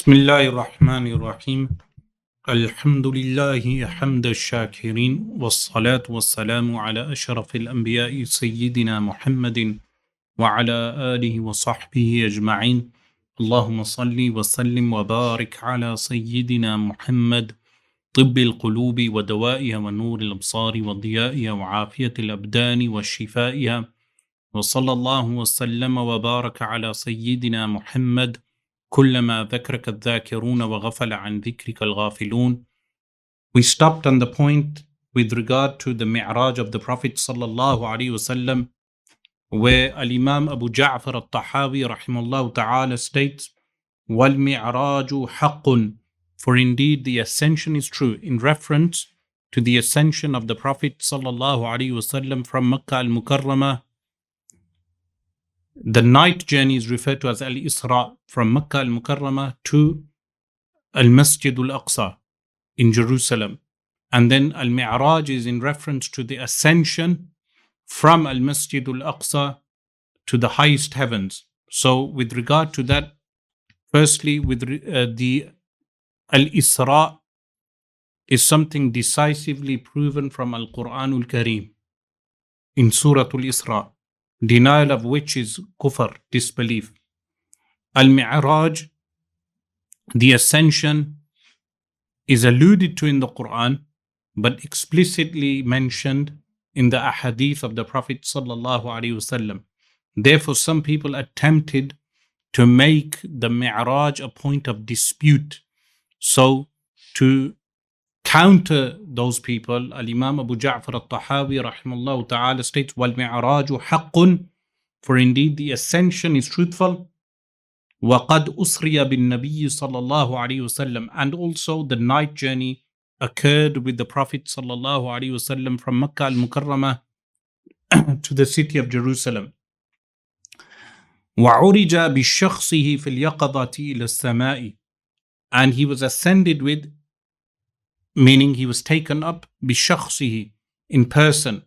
بسم الله الرحمن الرحيم الحمد لله حمد الشاكرين والصلاة والسلام على أشرف الأنبياء سيدنا محمد وعلى آله وصحبه أجمعين اللهم صل وسلم وبارك على سيدنا محمد طب القلوب ودوائها ونور الأبصار وضيائها وعافية الأبدان وشفائها وصلى الله وسلم وبارك على سيدنا محمد كلما ذكرك الذاكرون وغفل عن ذكرك الغافلون We stopped on the point with regard to the Mi'raj of the Prophet sallallahu alaihi wasallam where Al-Imam Abu Ja'far al-Tahawi rahimahullah ta'ala states وَالْمِعْرَاجُ حَقٌّ For indeed the ascension is true in reference to the ascension of the Prophet sallallahu alaihi wasallam from Makkah al-Mukarramah the night journey is referred to as Al Isra from Makkah al Mukarramah to Al Masjid al Aqsa in Jerusalem. And then Al Mi'raj is in reference to the ascension from Al Masjid al Aqsa to the highest heavens. So, with regard to that, firstly, with uh, the Al Isra is something decisively proven from Al Quran al Kareem in Surah Al Isra denial of which is kufr, disbelief. Al Mi'raj, the ascension, is alluded to in the Quran, but explicitly mentioned in the ahadith of the Prophet. Therefore, some people attempted to make the Mi'raj a point of dispute. So, to counter those people, Al Imam Abu Ja'far al Tahawi rahimahullah ta'ala states, Wal mi'raju haqqun, for indeed the ascension is truthful. وقد أسري بالنبي صلى الله عليه وسلم and also the night journey occurred with the Prophet صلى الله عليه وسلم from Makkah al-Mukarramah to the city of Jerusalem. وعرج بشخصه في اليقظة إلى السماء and he was ascended with meaning he was taken up bishakhsihi in person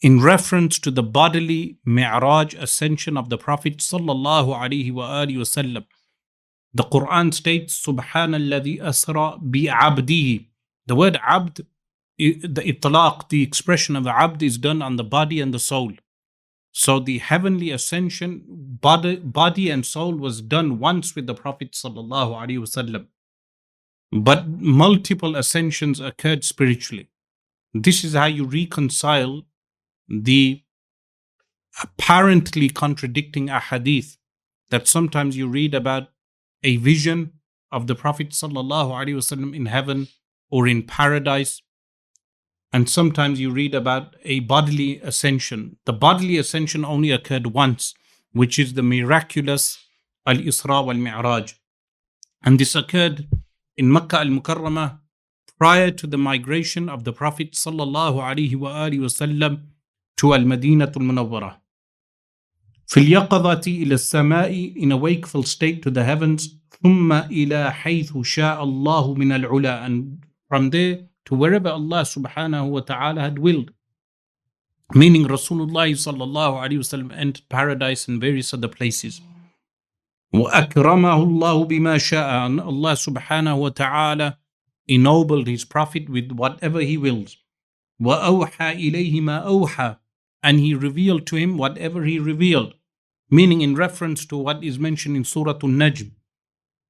in reference to the bodily mi'raj ascension of the prophet sallallahu alaihi wasallam the quran states subhanalladhi asra bi abdihi the word abd the itlaq the expression of abd is done on the body and the soul. So the heavenly ascension body, body and soul was done once with the prophet sallallahu alaihi wasallam but multiple ascensions occurred spiritually. This is how you reconcile the apparently contradicting ahadith that sometimes you read about a vision of the Prophet in heaven or in paradise, and sometimes you read about a bodily ascension. The bodily ascension only occurred once, which is the miraculous Al Isra wal Mi'raj. And this occurred in Makkah al-Mukarramah prior to the migration of the Prophet sallallahu alaihi wasallam to al-Madinah al-Munawwarah. في اليقظة إلى السماء in a wakeful state to the heavens ثم إلى حيث شاء الله من العلا and from there to wherever Allah subhanahu wa ta'ala had willed. Meaning Rasulullah sallallahu alayhi wasallam entered paradise and various other places. وأكرمه الله بما شاء and Allah subhanahu wa ta'ala ennobled his prophet with whatever he wills وأوحى إليه ما أوحى and he revealed to him whatever he revealed meaning in reference to what is mentioned in Surah An-Najm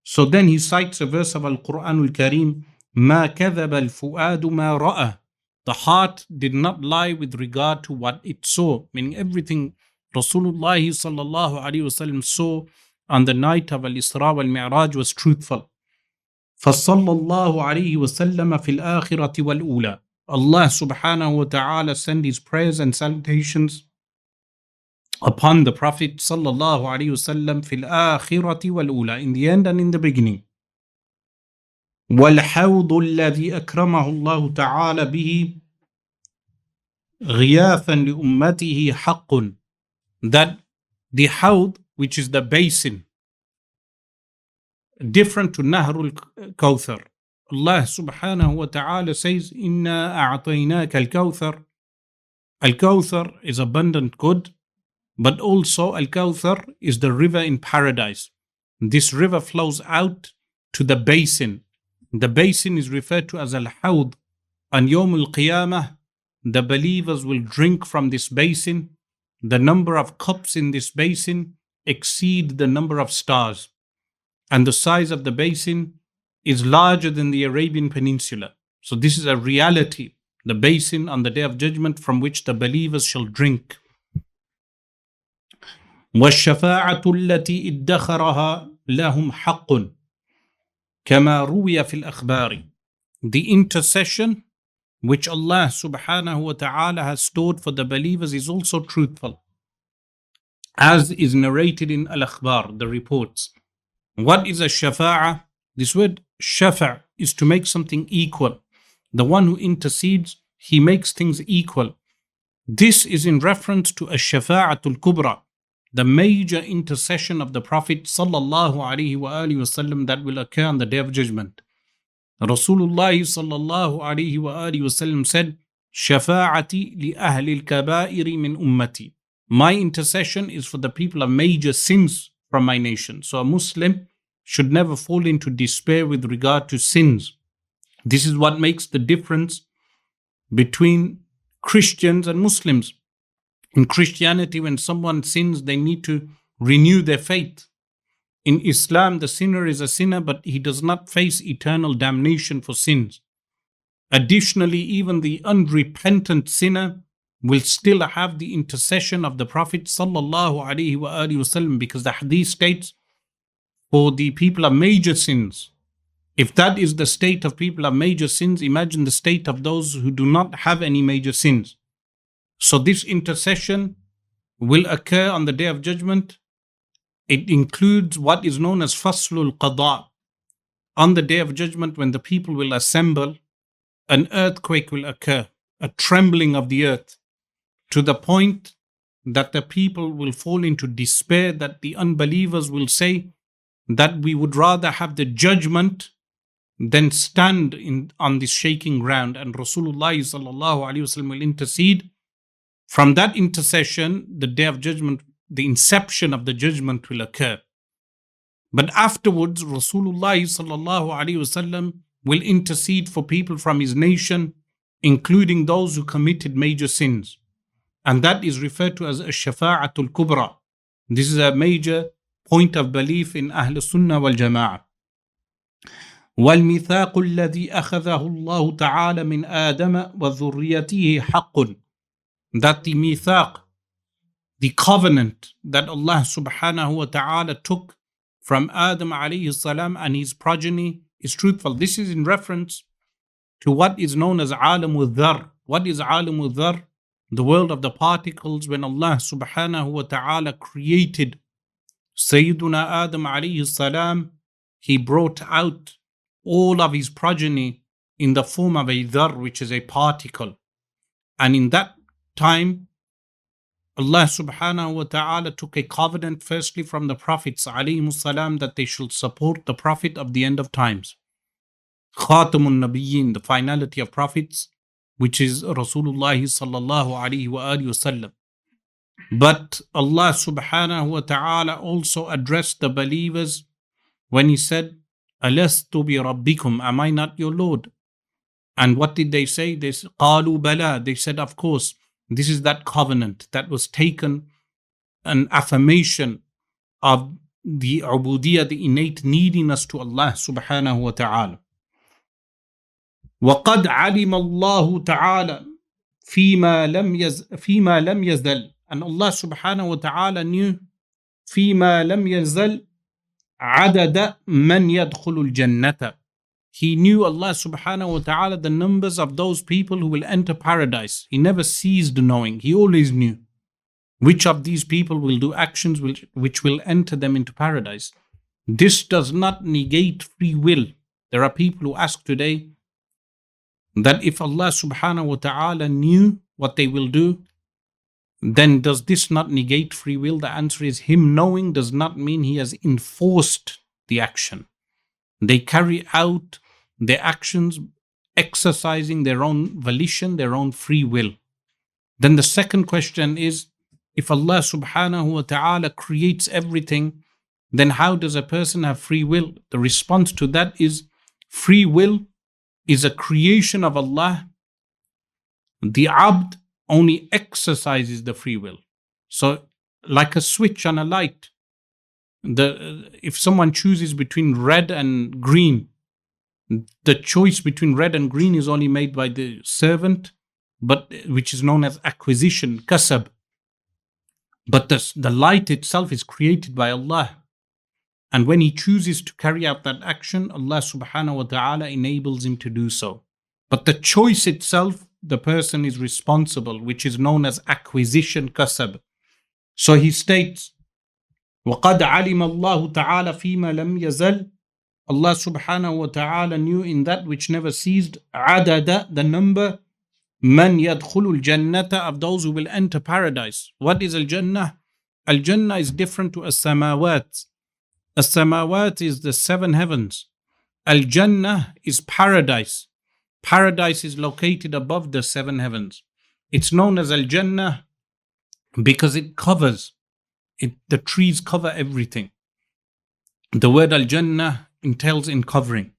so then he cites a verse of Al-Quran Al-Kareem ما كذب الفؤاد ما رأى the heart did not lie with regard to what it saw meaning everything Rasulullah sallallahu alaihi wasallam saw on the night of Al-Isra wal-Mi'raj was truthful. فصلى الله عليه وسلم في الآخرة والأولى. Allah subhanahu wa ta'ala send his prayers and salutations upon the Prophet sallallahu alayhi wasallam في الآخرة والأولى in the end and in the beginning. والحوض الذي أكرمه الله تعالى به غياثا لأمته حق that the hawd which is the basin, different to Nahrul Kawthar. Allah subhanahu wa ta'ala says, Inna a'tainaka al-Kawthar. Al-Kawthar is abundant good, but also Al-Kawthar is the river in paradise. This river flows out to the basin. The basin is referred to as al-hawd. On Yawm al-Qiyamah, the believers will drink from this basin. The number of cups in this basin exceed the number of stars. And the size of the basin is larger than the Arabian Peninsula. So this is a reality, the basin on the day of judgment from which the believers shall drink. والشفاعة التي ادخرها لهم حق كما روي في الأخبار The intercession which Allah subhanahu wa ta'ala has stored for the believers is also truthful. as is narrated in Al-Akhbar, the reports. What is a shafa'ah? This word shafa' is to make something equal. The one who intercedes, he makes things equal. This is in reference to a shafa'atul kubra, the major intercession of the Prophet sallallahu alaihi wasallam that will occur on the day of judgment. Rasulullah sallallahu alaihi wasallam said, "Shafa'ati li ahli al-kaba'ir min ummati." My intercession is for the people of major sins from my nation. So a Muslim should never fall into despair with regard to sins. This is what makes the difference between Christians and Muslims. In Christianity, when someone sins, they need to renew their faith. In Islam, the sinner is a sinner, but he does not face eternal damnation for sins. Additionally, even the unrepentant sinner will still have the intercession of the Prophet sallallahu alaihi wasallam because the hadith states, for the people of major sins. If that is the state of people of major sins, imagine the state of those who do not have any major sins. So this intercession will occur on the day of judgment. It includes what is known as Faslul Qada. On the day of judgment, when the people will assemble, an earthquake will occur, a trembling of the earth, to the point that the people will fall into despair, that the unbelievers will say that we would rather have the judgment than stand in, on this shaking ground. And Rasulullah will intercede from that intercession, the day of judgment, the inception of the judgment will occur. But afterwards, Rasulullah will intercede for people from his nation, including those who committed major sins. And that is referred to as a shafa'atul kubra. This is a major point of belief in Ahl Sunnah wal Jama'ah. والميثاق الذي أخذه الله تعالى من آدم وذريته حق that the mithaq, the covenant that Allah subhanahu wa ta'ala took from Adam alayhi salam and his progeny is truthful. This is in reference to what is known as alam dhar. What is alam dhar? The world of the particles when Allah subhanahu wa ta'ala created Sayyiduna Adam alayhi salam, he brought out all of his progeny in the form of a dhar, which is a particle. And in that time, Allah subhanahu wa ta'ala took a covenant firstly from the prophets salam that they should support the prophet of the end of times. Khatamun Nabiyyin, the finality of prophets, which is Rasulullah sallallahu. But Allah subhanahu wa ta'ala also addressed the believers when He said, Alastu bi rabbikum, am I not your Lord? And what did they say? They said, Qalu. They said, of course. This is that covenant that was taken, an affirmation of the ubudiyah, the innate neediness to Allah subhanahu wa ta'ala. وقد علم الله تعالى فيما لم يز فيما لم يزل and Allah subhanahu wa ta'ala knew فيما لم يزل عدد من يدخل الجنة he knew Allah subhanahu wa ta'ala the numbers of those people who will enter paradise. He never ceased knowing. He always knew which of these people will do actions which, which will enter them into paradise. This does not negate free will. There are people who ask today that if Allah subhanahu wa ta'ala knew what they will do, then does this not negate free will? The answer is Him knowing does not mean He has enforced the action. They carry out their actions exercising their own volition, their own free will. Then the second question is if Allah subhanahu wa ta'ala creates everything then how does a person have free will? The response to that is free will is a creation of Allah. The abd only exercises the free will. So, like a switch on a light, the if someone chooses between red and green, the choice between red and green is only made by the servant, but which is known as acquisition, kasab. But the, the light itself is created by Allah. And when he chooses to carry out that action, Allah subhanahu wa ta'ala enables him to do so. But the choice itself, the person is responsible, which is known as acquisition kasab. So he states, وَقَدْ عَلِمَ اللَّهُ تَعَالَى فِيمَا لَمْ يَزَلْ Allah subhanahu wa ta'ala knew in that which never ceased, عَدَدَ, the number, Man يَدْخُلُ الْجَنَّةَ of those who will enter paradise. What is al-Jannah? Al-Jannah is different to as-samawat. As-samawat is the seven heavens. Al-Jannah is paradise. Paradise is located above the seven heavens. It's known as Al-Jannah because it covers. It, the trees cover everything. The word Al-Jannah entails in covering.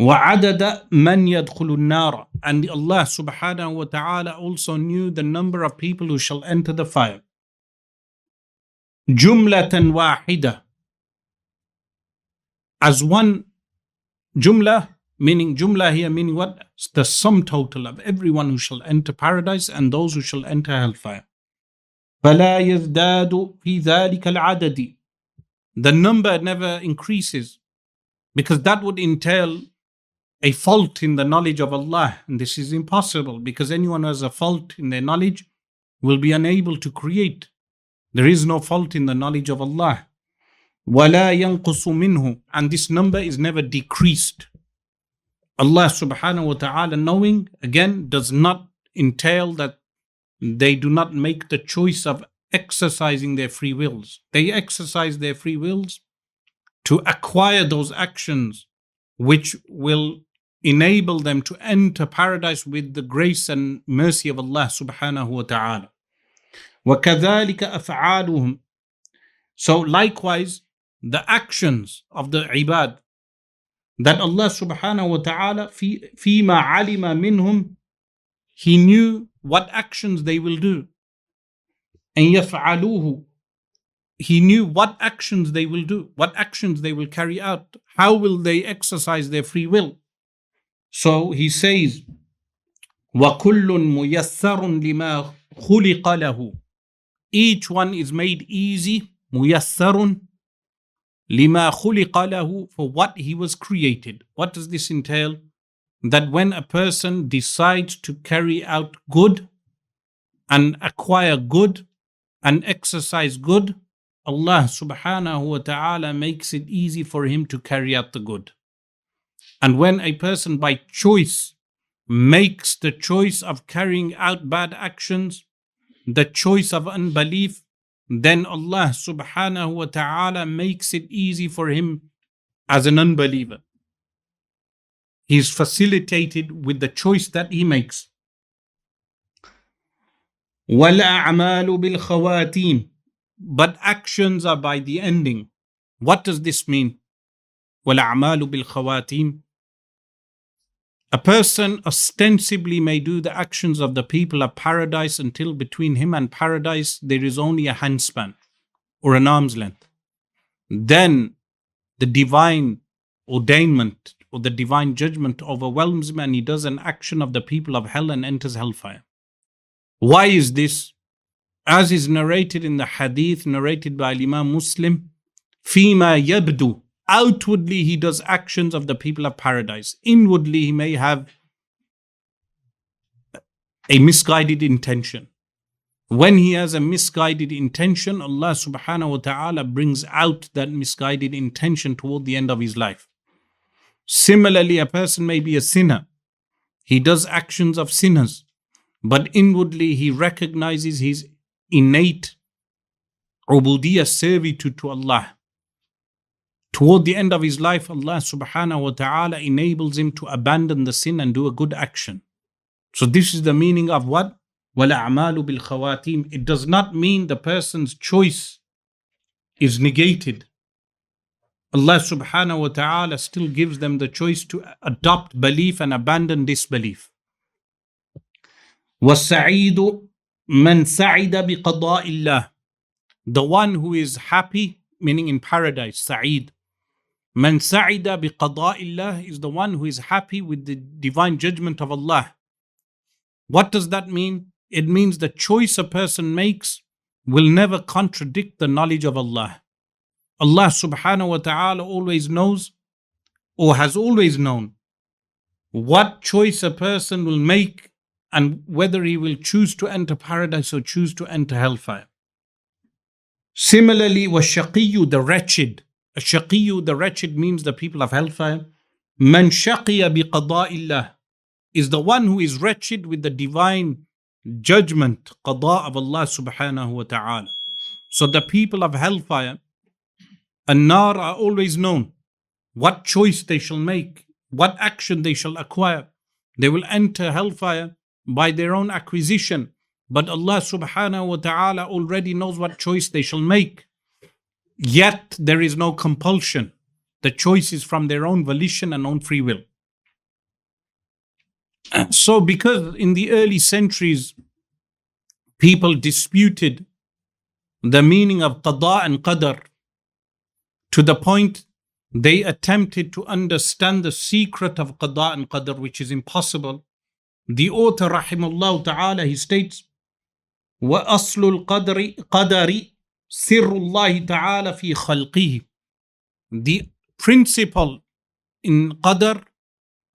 وعدد من يدخل النار and Allah subhanahu wa ta'ala also knew the number of people who shall enter the fire. جملة واحدة as one jumla, meaning jumla here, meaning what? the sum total of everyone who shall enter paradise and those who shall enter hellfire. فلا يزداد في ذلك العدد. The number never increases because that would entail a fault in the knowledge of Allah. And this is impossible because anyone who has a fault in their knowledge will be unable to create. There is no fault in the knowledge of Allah. وَلَا يَنْقُصُ مِنْهُ And this number is never decreased. Allah subhanahu wa ta'ala knowing, again, does not entail that they do not make the choice of exercising their free wills. They exercise their free wills to acquire those actions which will enable them to enter paradise with the grace and mercy of Allah subhanahu wa ta'ala. وَكَذَلِكَ أَفْعَالُهُمْ So likewise, the actions of the ibad that Allah subhanahu wa ta'ala fi, فيما علم منهم He knew what actions they will do. And يفعلوه He knew what actions they will do, what actions they will carry out, how will they exercise their free will. So he says, وَكُلٌّ مُيَسَّرٌ لِمَا خُلِقَ لَهُ Each one is made easy, مُيَسَّرٌ lima khuliqa lahu for what he was created. What does this entail? That when a person decides to carry out good and acquire good and exercise good, Allah subhanahu wa ta'ala makes it easy for him to carry out the good. And when a person by choice makes the choice of carrying out bad actions, the choice of unbelief, then Allah subhanahu wa ta'ala makes it easy for him as an unbeliever. He is facilitated with the choice that he makes. وَالْأَعْمَالُ بِالْخَوَاتِيمِ But actions are by the ending. What does this mean? وَالْأَعْمَالُ بِالْخَوَاتِيمِ a person ostensibly may do the actions of the people of paradise until between him and paradise there is only a handspan or an arm's length. Then the divine ordainment or the divine judgment overwhelms him and he does an action of the people of hell and enters hellfire. Why is this? As is narrated in the hadith narrated by Imam Muslim, فيما يبدو Outwardly, he does actions of the people of paradise. Inwardly, he may have a misguided intention. When he has a misguided intention, Allah subhanahu wa ta'ala brings out that misguided intention toward the end of his life. Similarly, a person may be a sinner. He does actions of sinners, but inwardly he recognizes his innate ubudiyah servitude to Allah. Toward the end of his life, Allah subhanahu wa ta'ala enables him to abandon the sin and do a good action. So this is the meaning of what? وَالْأَعْمَالُ بِالْخَوَاتِيمِ It does not mean the person's choice is negated, Allah subhanahu wa ta'ala still gives them the choice to adopt belief and abandon disbelief. وَالسَّعِيدُ مَنْ سَعِدَ بِقَضَاءِ اللَّهِ The one who is happy, meaning in paradise, Sa'id. Man sa'ida biqada'illah is the one who is happy with the divine judgment of Allah. What does that mean? It means the choice a person makes will never contradict the knowledge of Allah. Allah subhanahu wa ta'ala always knows or has always known what choice a person will make and whether he will choose to enter paradise or choose to enter hellfire. Similarly, was shaqiyu, the wretched. Shaqiyu, the wretched means the people of hellfire. Man shaqiya biqada'illah is the one who is wretched with the divine judgment, qada of Allah subhanahu wa ta'ala. So the people of hellfire and nar are always known what choice they shall make, what action they shall acquire. They will enter hellfire by their own acquisition. But Allah subhanahu wa ta'ala already knows what choice they shall make. Yet there is no compulsion. The choice is from their own volition and own free will. So, because in the early centuries, people disputed the meaning of qada and qadar to the point they attempted to understand the secret of qada and qadar, which is impossible. The author, rahimullah ta'ala, he states, وَأَصْلُ الْقَدْرِ قَدَرِ سِرُّ اللَّهِ تَعَالَى فِي خَلْقِهِ The principle in qadar,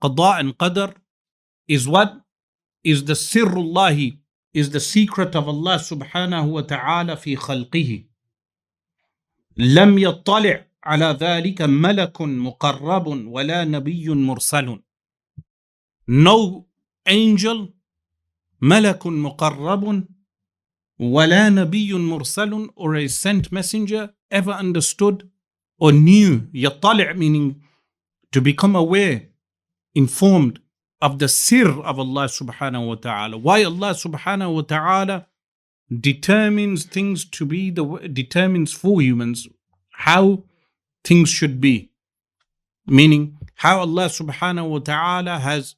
qada and qadar, is what? Is the sirrullahi, is the secret of Allah wa ta'ala fi khalqihi. لم يطلع على ذلك ملك مقرب ولا نبي مرسل. No angel, ملك مقرب ولا نبي مرسل or a sent messenger ever understood or knew يطلع meaning to become aware, informed of the sir of Allah subhanahu wa ta'ala. Why Allah subhanahu wa ta'ala determines things to be the determines for humans how things should be. Meaning how Allah subhanahu wa ta'ala has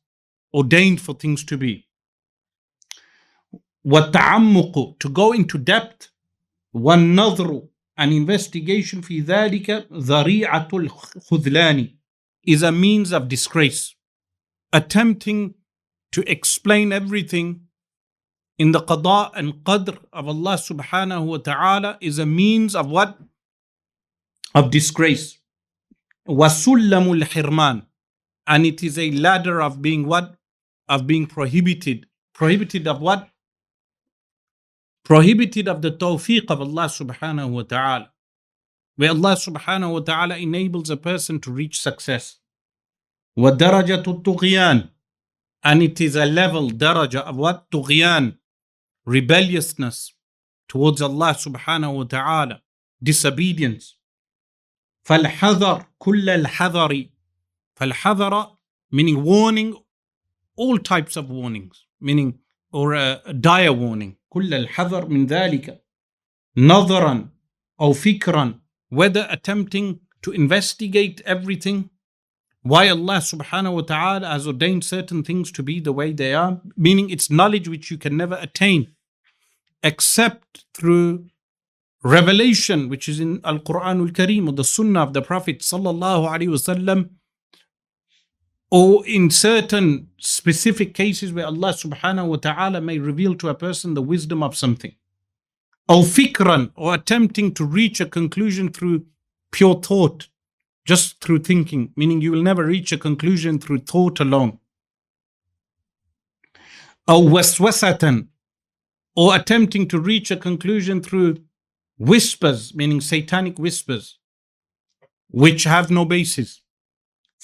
ordained for things to be. والتعمق to go into depth والنظر an investigation في ذلك ذريعة الخذلان is a means of disgrace attempting to explain everything in the qada and qadr of Allah subhanahu wa ta'ala is a means of what? Of disgrace. Wasullamul hirman. And it is a ladder of being what? Of being prohibited. Prohibited of what? Prohibited of the tawfiq of Allah subhanahu wa ta'ala. Where Allah subhanahu wa ta'ala enables a person to reach success. ودرجة الطغيان and it is a level daraja of what طغيان rebelliousness towards Allah subhanahu wa ta'ala disobedience فالحذر كل الحذر فالحذر meaning warning all types of warnings meaning or a, a dire warning كل الحذر من ذلك نظرا أو فكرا whether attempting to investigate everything why Allah subhanahu wa ta'ala has ordained certain things to be the way they are, meaning it's knowledge which you can never attain except through revelation, which is in Al Quran al Kareem or the Sunnah of the Prophet sallallahu alaihi wasallam, or in certain specific cases where Allah subhanahu wa ta'ala may reveal to a person the wisdom of something. Or fikran, or attempting to reach a conclusion through pure thought, just through thinking, meaning you will never reach a conclusion through thought alone. Or waswasatan, or attempting to reach a conclusion through whispers, meaning satanic whispers, which have no basis.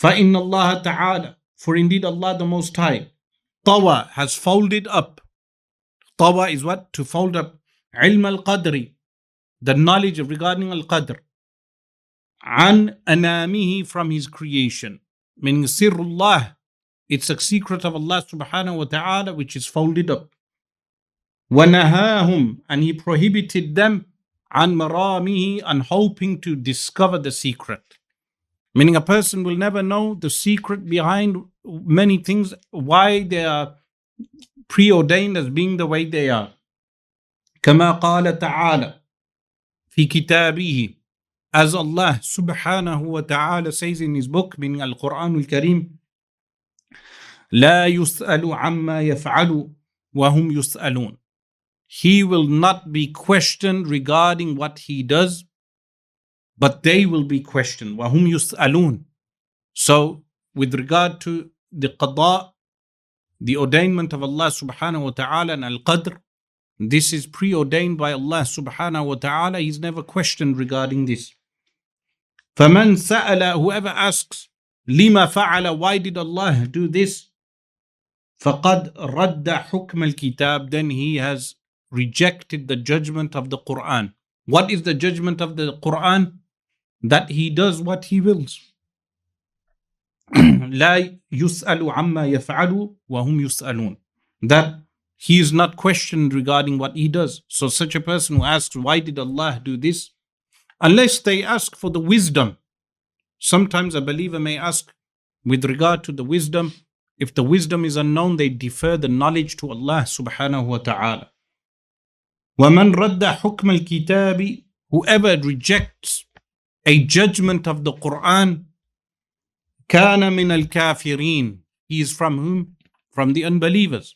فَإِنَّ اللَّهَ تَعَالَى For indeed Allah the Most High, tawa has folded up. Tawa is what? To fold up. Ilm al-qadri, the knowledge of regarding al-qadr an anamihi from his creation. Meaning sirrullah, it's a secret of Allah subhanahu wa ta'ala which is folded up. وَنَهَاهُمْ And he prohibited them عن مرامه and hoping to discover the secret. Meaning a person will never know the secret behind many things, why they are preordained as being the way they are. كما قال تعالى في كتابه as Allah subhanahu wa ta'ala says in his book meaning Al-Quran Al-Kareem لا يسأل عما يفعل وهم يسألون He will not be questioned regarding what he does but they will be questioned وهم يسألون So with regard to the qada the ordainment of Allah subhanahu wa ta'ala and al-qadr this is preordained by Allah subhanahu wa ta'ala he's never questioned regarding this فَمَنْ سَأَلَ Whoever asks, لِمَا فَعَلَ Why did Allah do this? فَقَدْ رَدَّ حُكْمَ الْكِتَابِ Then he has rejected the judgment of the Quran. What is the judgment of the Quran? That he does what he wills. لا يسأل عما يفعل وهم يسألون. That he is not questioned regarding what he does. So such a person who asks, why did Allah do this? unless they ask for the wisdom. Sometimes a believer may ask with regard to the wisdom. If the wisdom is unknown, they defer the knowledge to Allah subhanahu wa ta'ala. وَمَنْ رَدَّ حُكْمَ الْكِتَابِ Whoever rejects a judgment of the Quran, كَانَ مِنَ الْكَافِرِينَ He is from whom? From the unbelievers.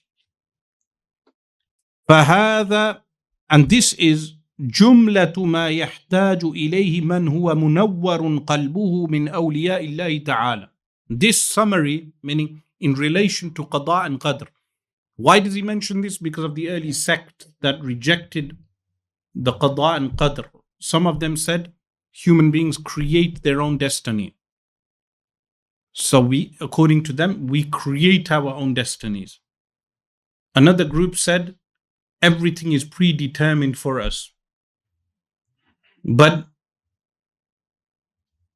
فهذا and this is جملة ما يحتاج إليه من هو منور قلبه من أولياء الله تعالى. This summary, meaning in relation to Qada and Qadr. Why does he mention this? Because of the early sect that rejected the Qada and Qadr. Some of them said human beings create their own destiny. So we, according to them, we create our own destinies. Another group said everything is predetermined for us. But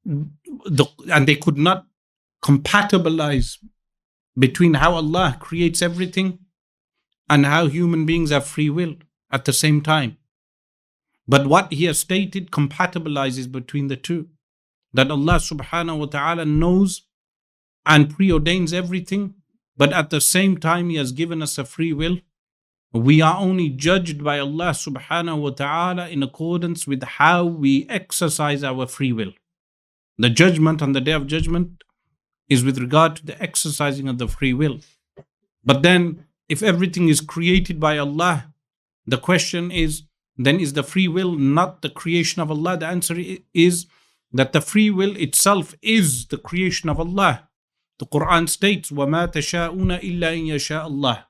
the, and they could not compatibilize between how Allah creates everything and how human beings have free will at the same time. But what he has stated compatibilizes between the two. That Allah subhanahu wa ta'ala knows and preordains everything, but at the same time, He has given us a free will we are only judged by Allah subhanahu wa ta'ala in accordance with how we exercise our free will. The judgment on the day of judgment is with regard to the exercising of the free will. But then, if everything is created by Allah, the question is then is the free will not the creation of Allah? The answer is that the free will itself is the creation of Allah. The Quran states, وَمَا تَشَاءُونَ إِلَّا إِن يَشَاءَ اللَّهُ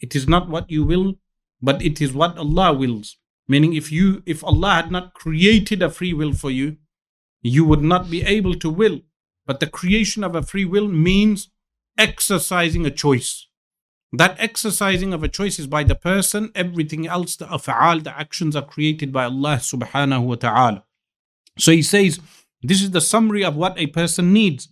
it is not what you will, but it is what Allah wills. Meaning if you if Allah had not created a free will for you, you would not be able to will. But the creation of a free will means exercising a choice. That exercising of a choice is by the person, everything else, the af'al, the actions are created by Allah subhanahu wa ta'ala. So he says, this is the summary of what a person needs.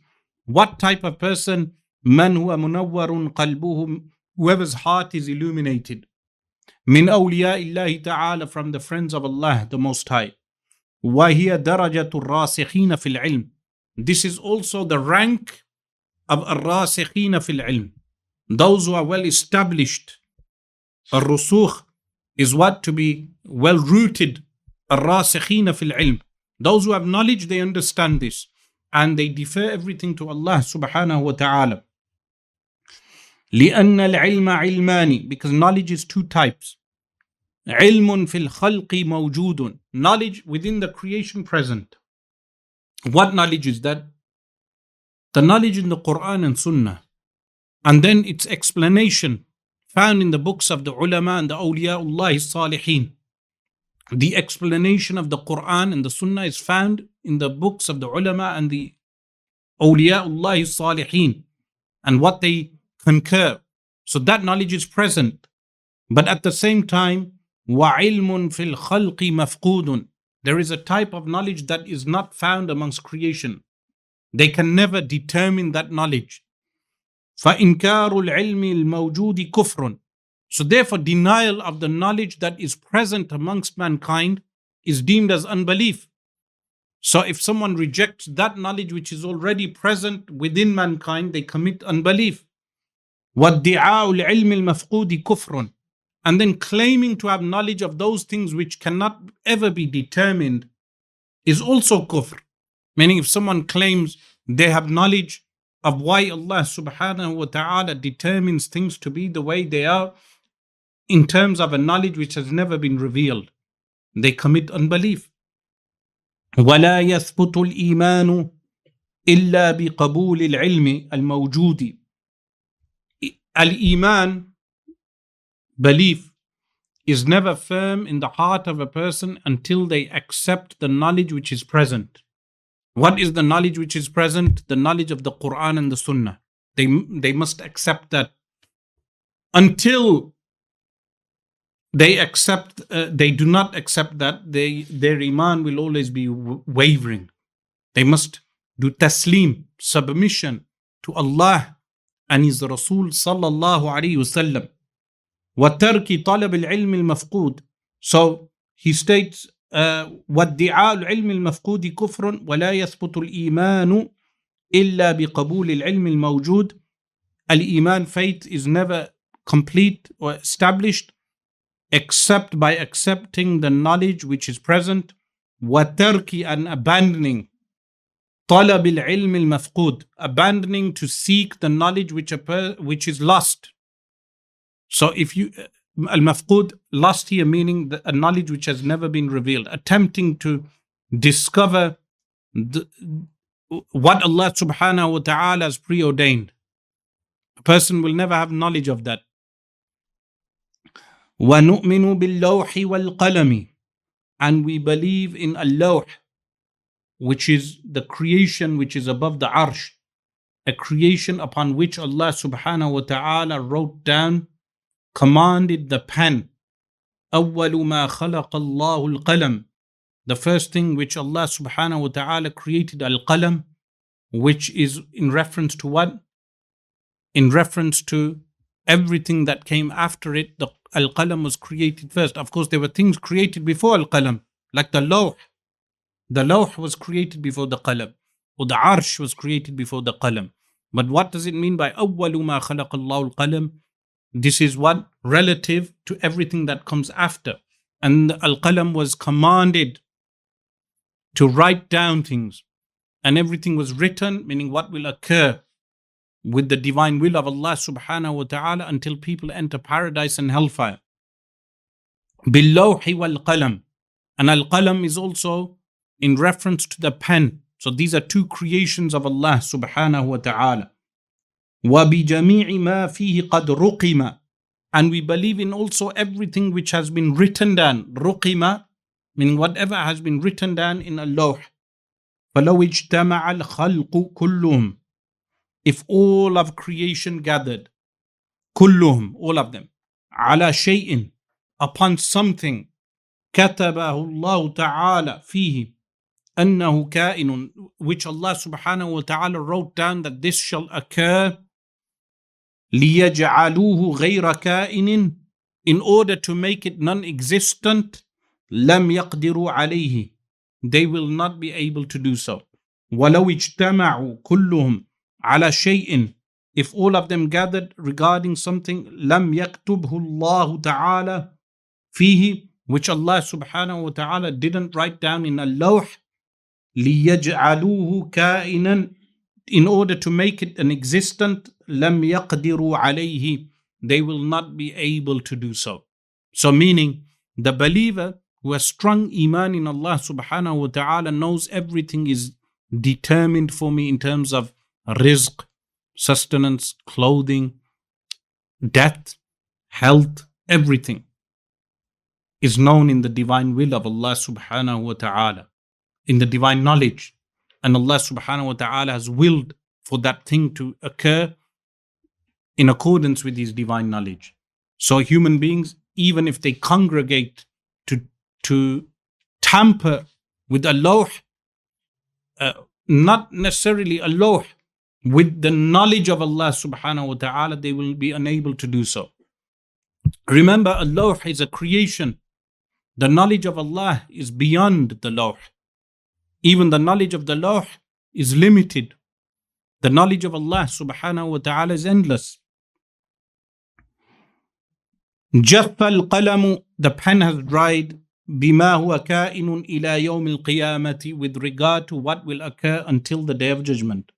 What type of person? من هو منور قلبه whoever's heart is illuminated. من أولياء الله تعالى from the friends of Allah the Most High. وهي درجة الراسخين في العلم. This is also the rank of الراسخين في العلم. Those who are well established. الرسوخ is what to be well rooted. الراسخين في العلم. Those who have knowledge, they understand this. And they defer everything to Allah subhanahu wa ta'ala. لأن العلم علمان because knowledge is two types علم في الخلق موجود knowledge within the creation present what knowledge is that the knowledge in the Quran and Sunnah and then its explanation found in the books of the ulama and the awliyaullah salihin the explanation of the Quran and the Sunnah is found in the books of the ulama and the awliyaullah salihin and what they concur. So that knowledge is present. But at the same time, وَعِلْمٌ فِي الْخَلْقِ مَفْقُودٌ There is a type of knowledge that is not found amongst creation. They can never determine that knowledge. فَإِنْكَارُ الْعِلْمِ الْمَوْجُودِ كُفْرٌ So therefore, denial of the knowledge that is present amongst mankind is deemed as unbelief. So if someone rejects that knowledge which is already present within mankind, they commit unbelief. وَادِّعَاءُ الْعِلْمِ الْمَفْقُودِ كُفْرٌ And then claiming to have knowledge of those things which cannot ever be determined is also kufr. Meaning if someone claims they have knowledge of why Allah subhanahu wa ta'ala determines things to be the way they are in terms of a knowledge which has never been revealed, they commit unbelief. ولا يثبت الإيمان إلا بقبول العلم الموجود Al-Iman, belief, is never firm in the heart of a person until they accept the knowledge which is present. What is the knowledge which is present? The knowledge of the Quran and the Sunnah. They, they must accept that until they accept uh, they do not accept that they their iman will always be wavering they must do taslim submission to allah and his rasul sallallahu alaihi wasallam wa tarki talab ilm mafqud so he states وادعاء العلم المفقود كفر ولا يثبت الإيمان إلا بقبول العلم الموجود. Al-Iman faith is never complete or established except by accepting the knowledge which is present وترك and abandoning طلب العلم المفقود abandoning to seek the knowledge which, which is lost so if you al-mafqud last here meaning the, a knowledge which has never been revealed attempting to discover the, what al-lawh subhanahu wa ta'ala has preordained. A person will never have knowledge of that. وَنُؤْمِنُ بِاللَّوْحِ وَالْقَلَمِ. And we believe in Allah, which is the creation which is above the arsh, a creation upon which Allah subhanahu wa ta'ala wrote down commanded the pen. أول ما خلق الله القلم The first thing which Allah subhanahu wa ta'ala created al-qalam, which is in reference to what? In reference to everything that came after it, the al-qalam was created first. Of course, there were things created before al-qalam, like the law, the lawh was created before the qalam, or the arsh was created before the qalam. But what does it mean by أول ما خلق الله القلم? This is what relative to everything that comes after. And al-qalam was commanded to write down things. And everything was written, meaning what will occur with the divine will of Allah subhanahu wa ta'ala until people enter paradise and hellfire. Billawhi wal qalam. And al qalam is also in reference to the pen. So these are two creations of Allah subhanahu wa ta'ala. وَبِجَمِيعِ مَا فِيهِ قَدْ رُقِمَ And we believe in also everything which has been written down. رُقِمَ meaning whatever has been written down in Allah. فَلَوْ اجْتَمَعَ الْخَلْقُ كُلُّهُمْ If all of creation gathered, كُلُّهُمْ, all of them, على شيء, upon something, كتبه الله تعالى فيه أنه كائن which Allah subhanahu wa ta'ala wrote down that this shall occur ليجعلوه غير كائن in order to make it non-existent لم يقدروا عليه they will not be able to do so ولو اجتمعوا كلهم على شيء if all of them gathered regarding something لم يكتبه الله تعالى فيه which Allah subhanahu wa ta'ala didn't write down in a lawh ليجعلوه كائنا in order to make it an existent لم يقدروا عليه they will not be able to do so so meaning the believer who has strong iman in Allah subhanahu wa ta'ala knows everything is determined for me in terms of rizq sustenance clothing death health everything is known in the divine will of Allah subhanahu wa ta'ala in the divine knowledge. And Allah subhanahu wa ta'ala has willed for that thing to occur in accordance with His divine knowledge. So human beings, even if they congregate to, to tamper with Allah, uh, not necessarily Allah, with the knowledge of Allah subhanahu wa ta'ala, they will be unable to do so. Remember, al-lawh is a creation The knowledge of Allah is beyond the lawh. Even the knowledge of the lawh is limited. The knowledge of Allah subhanahu wa ta'ala is endless. جف القلم the pen has dried بما هو كائن إلى يوم القيامة with regard to what will occur until the day of judgment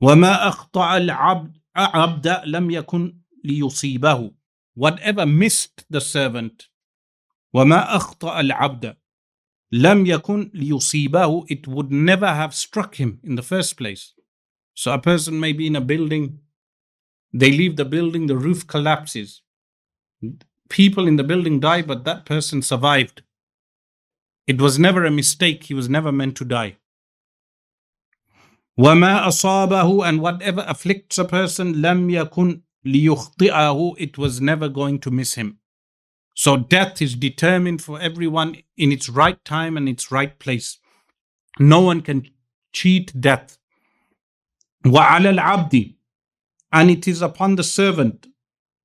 وما أخطأ العبد عبد لم يكن ليصيبه whatever missed the servant وما أخطأ العبد لم يكن ليصيبه it would never have struck him in the first place so a person may be in a building they leave the building the roof collapses people in the building die but that person survived it was never a mistake he was never meant to die وما أصابه and whatever afflicts a person لم يكن ليخطئه it was never going to miss him so death is determined for everyone in its right time and its right place no one can cheat death وعلى العبد and it is upon the servant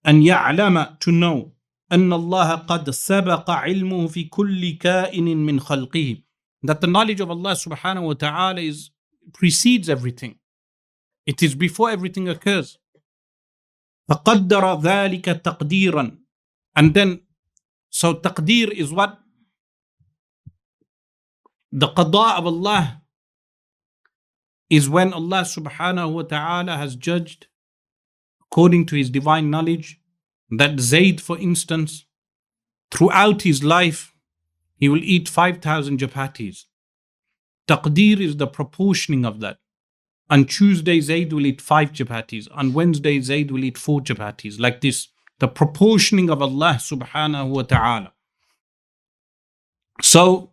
أن يعلم to know أن الله قد سبق علمه في كل كائن من خلقه that the knowledge of Allah subhanahu wa ta'ala is precedes everything. It is before everything occurs. فقدر ذلك تقديرا and then so taqdeer is what the qada of Allah is when Allah subhanahu wa ta'ala has judged according to his divine knowledge, that Zayd, for instance, throughout his life, he will eat 5,000 chapatis. Taqdeer is the proportioning of that. On Tuesday, Zayd will eat five chapatis. On Wednesday, Zayd will eat four chapatis. Like this, the proportioning of Allah subhanahu wa ta'ala. So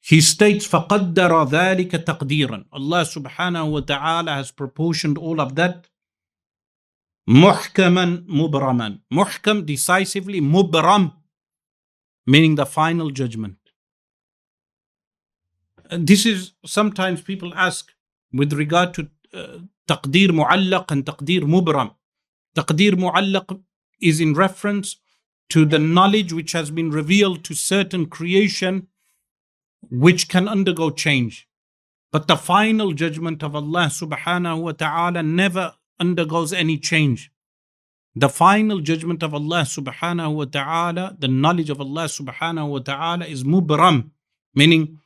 he states, فَقَدَّرَ ذَلِكَ تَقْدِيرًا Allah subhanahu wa ta'ala has proportioned all of that Muhkaman mubraman. Muhkam decisively, mubram, meaning the final judgment this is sometimes people ask with regard to uh, taqdir mu'allaq and taqdir mubram. Taqdir mu'allaq is in reference to the knowledge which has been revealed to certain creation which can undergo change. But the final judgment of Allah subhanahu wa ta'ala never undergoes any change. The final judgment of Allah subhanahu wa ta'ala, the knowledge of Allah subhanahu wa ta'ala is mubram, meaning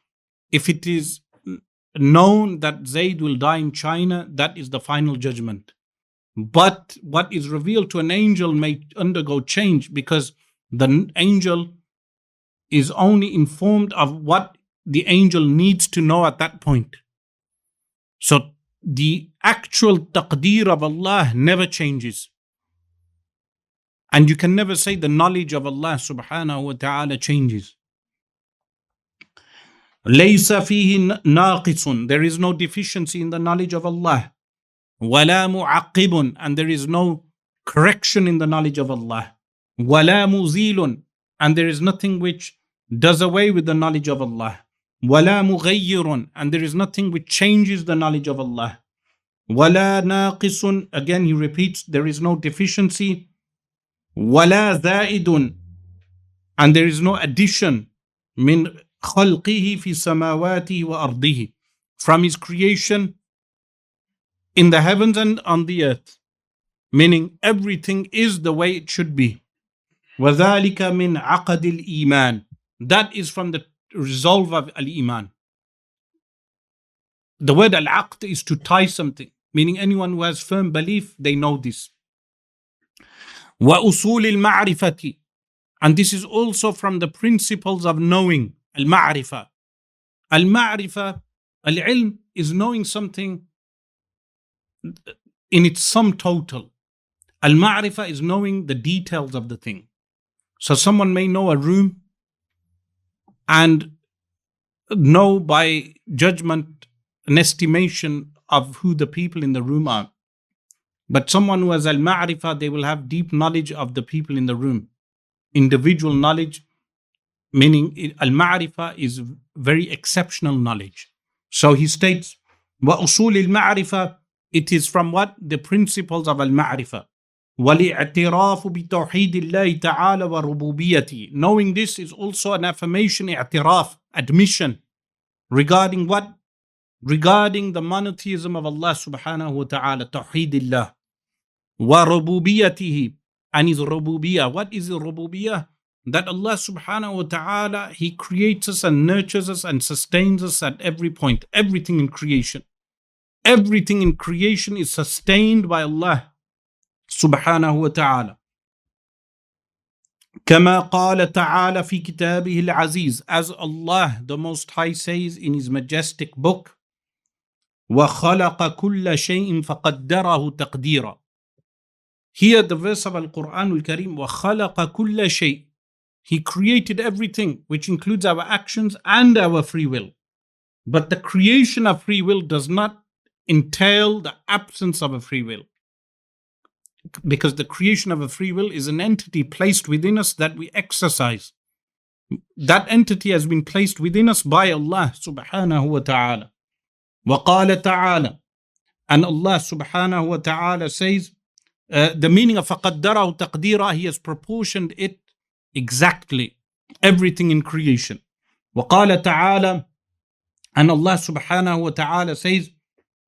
if it is known that Zayd will die in China, that is the final judgment. But what is revealed to an angel may undergo change because the angel is only informed of what the angel needs to know at that point. So the actual taqdeer of Allah never changes. And you can never say the knowledge of Allah subhanahu wa ta'ala changes. ليس فيه ناقص there is no deficiency in the knowledge of Allah ولا معقب and there is no correction in the knowledge of Allah ولا مزيل and there is nothing which does away with the knowledge of Allah ولا مغير and there is nothing which changes the knowledge of Allah ولا ناقص again he repeats there is no deficiency ولا زائد and there is no addition من خلقه في سماواته وأرضه from his creation in the heavens and on the earth meaning everything is the way it should be وذلك من عقد الإيمان that is from the resolve of al-iman the word al-aqd is to tie something meaning anyone who has firm belief they know this وأصول المعرفة and this is also from the principles of knowing المعرفة المعرفة العلم is knowing something in its sum total المعرفة is knowing the details of the thing so someone may know a room and know by judgment an estimation of who the people in the room are but someone who has al-ma'rifah they will have deep knowledge of the people in the room individual knowledge meaning al-ma'rifah is very exceptional knowledge. So he states, wa usul al-ma'rifah, it is from what? The principles of al-ma'rifah. والاعتراف بتوحيد الله تعالى وربوبيته knowing this is also an affirmation اعتراف admission regarding what regarding the monotheism of Allah subhanahu wa ta'ala توحيد الله وربوبيته and his rububiyah what is the rububiyah that Allah subhanahu wa ta'ala he creates us and nurtures us and sustains us at every point everything in creation everything in creation is sustained by Allah سبحانه وتعالى كما قال تعالى في كتابه العزيز as Allah the Most High says in his majestic book وخلق كل شيء فقدره تقديرا Here the verse of Al-Quran al-Karim وخلق كل شيء He created everything which includes our actions and our free will. But the creation of free will does not entail the absence of a free will because the creation of a free will is an entity placed within us that we exercise. That entity has been placed within us by Allah subhanahu wa ta'ala. وقال. And Allah subhanahu wa ta'ala says, uh, the meaning of فَقَدَّرَهُ تَقْدِيرًا He has proportioned it exactly. Everything in creation. وقال. And Allah subhanahu wa ta'ala says,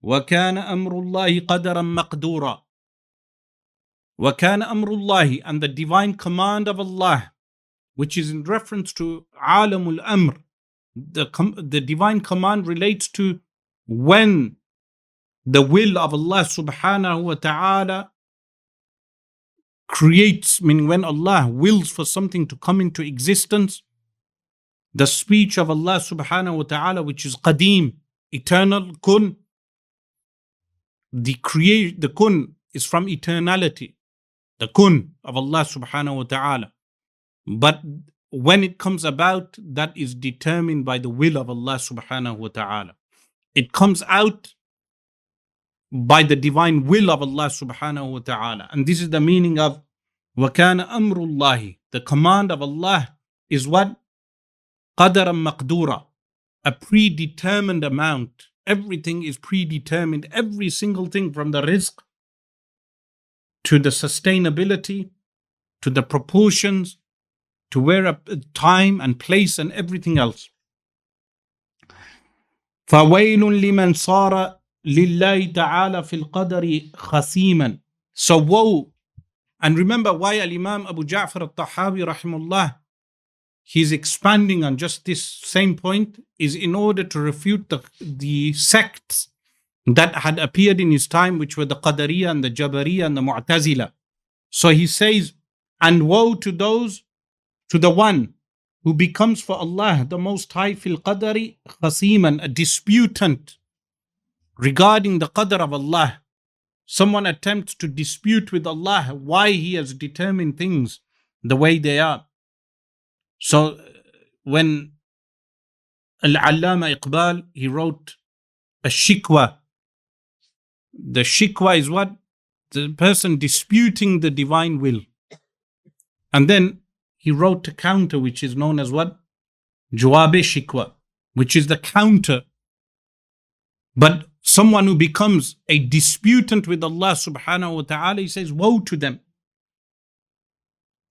وَكَانَ أَمْرُ اللَّهِ قَدَرًا مَقْدُورًا وَكَانَ أَمْرُ اللَّهِ And the divine command of Allah, which is in reference to عالم الأمر. The, the divine command relates to when the will of Allah subhanahu wa ta'ala creates, meaning when Allah wills for something to come into existence, the speech of Allah subhanahu wa ta'ala, which is qadim, eternal, kun. The create the kun is from eternality the kun of Allah subhanahu wa ta'ala. But when it comes about, that is determined by the will of Allah subhanahu wa ta'ala. It comes out by the divine will of Allah subhanahu wa ta'ala. And this is the meaning of وَكَانَ أَمْرُ اللَّهِ The command of Allah is what? قَدَرًا مَقْدُورًا A predetermined amount. Everything is predetermined. Every single thing from the rizq to the sustainability, to the proportions, to where a time and place and everything else. فويل لمن صار لله تعالى في القدر خصيما. So woe. And remember why Al-Imam Abu Ja'far al-Tahawi rahimullah he's expanding on just this same point is in order to refute the, the sects that had appeared in his time, which were the Qadariya and the Jabariya and the Mu'tazila. So he says, and woe to those, to the one who becomes for Allah the Most High fil qadari khasiman, a disputant regarding the qadr of Allah. Someone attempts to dispute with Allah why He has determined things the way they are. So when Al-Allama Iqbal, he wrote a shikwa, the shikwa is what? The person disputing the divine will. And then he wrote a counter which is known as what? Jawabe shikwa, which is the counter. But someone who becomes a disputant with Allah subhanahu wa ta'ala, he says, Woe to them.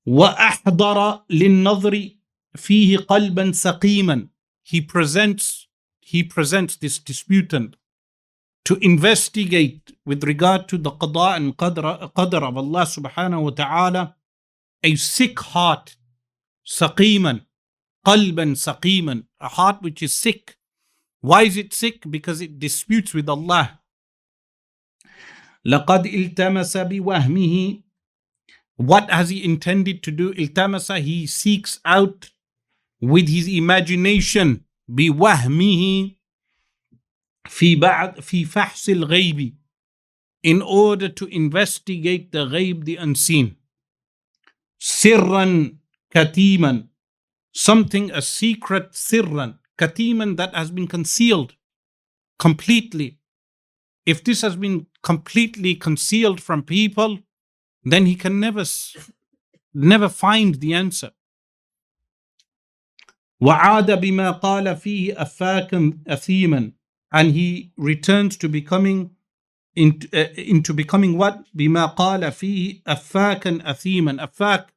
وأحضر للنظر فيه قلبا سقيما. He presents, he presents this disputant to investigate with regard to the qada and qadr, qadr of Allah subhanahu wa ta'ala a sick heart, saqiman, qalban saqiman, a heart which is sick. Why is it sick? Because it disputes with Allah. لقد التمس بوهمه What has he intended to do? التمس, he seeks out with his imagination بوهمه في بعض في فحص الغيب in order to investigate the ghaib, the unseen. Sirran katiman, something, a secret sirran, katiman that has been concealed completely. If this has been completely concealed from people, then he can never, never find the answer. وعاد بما قال فيه أفاكا أثيما and he returns to becoming into, uh, into becoming what? بما قال فيه أفاكا أثيما. Afak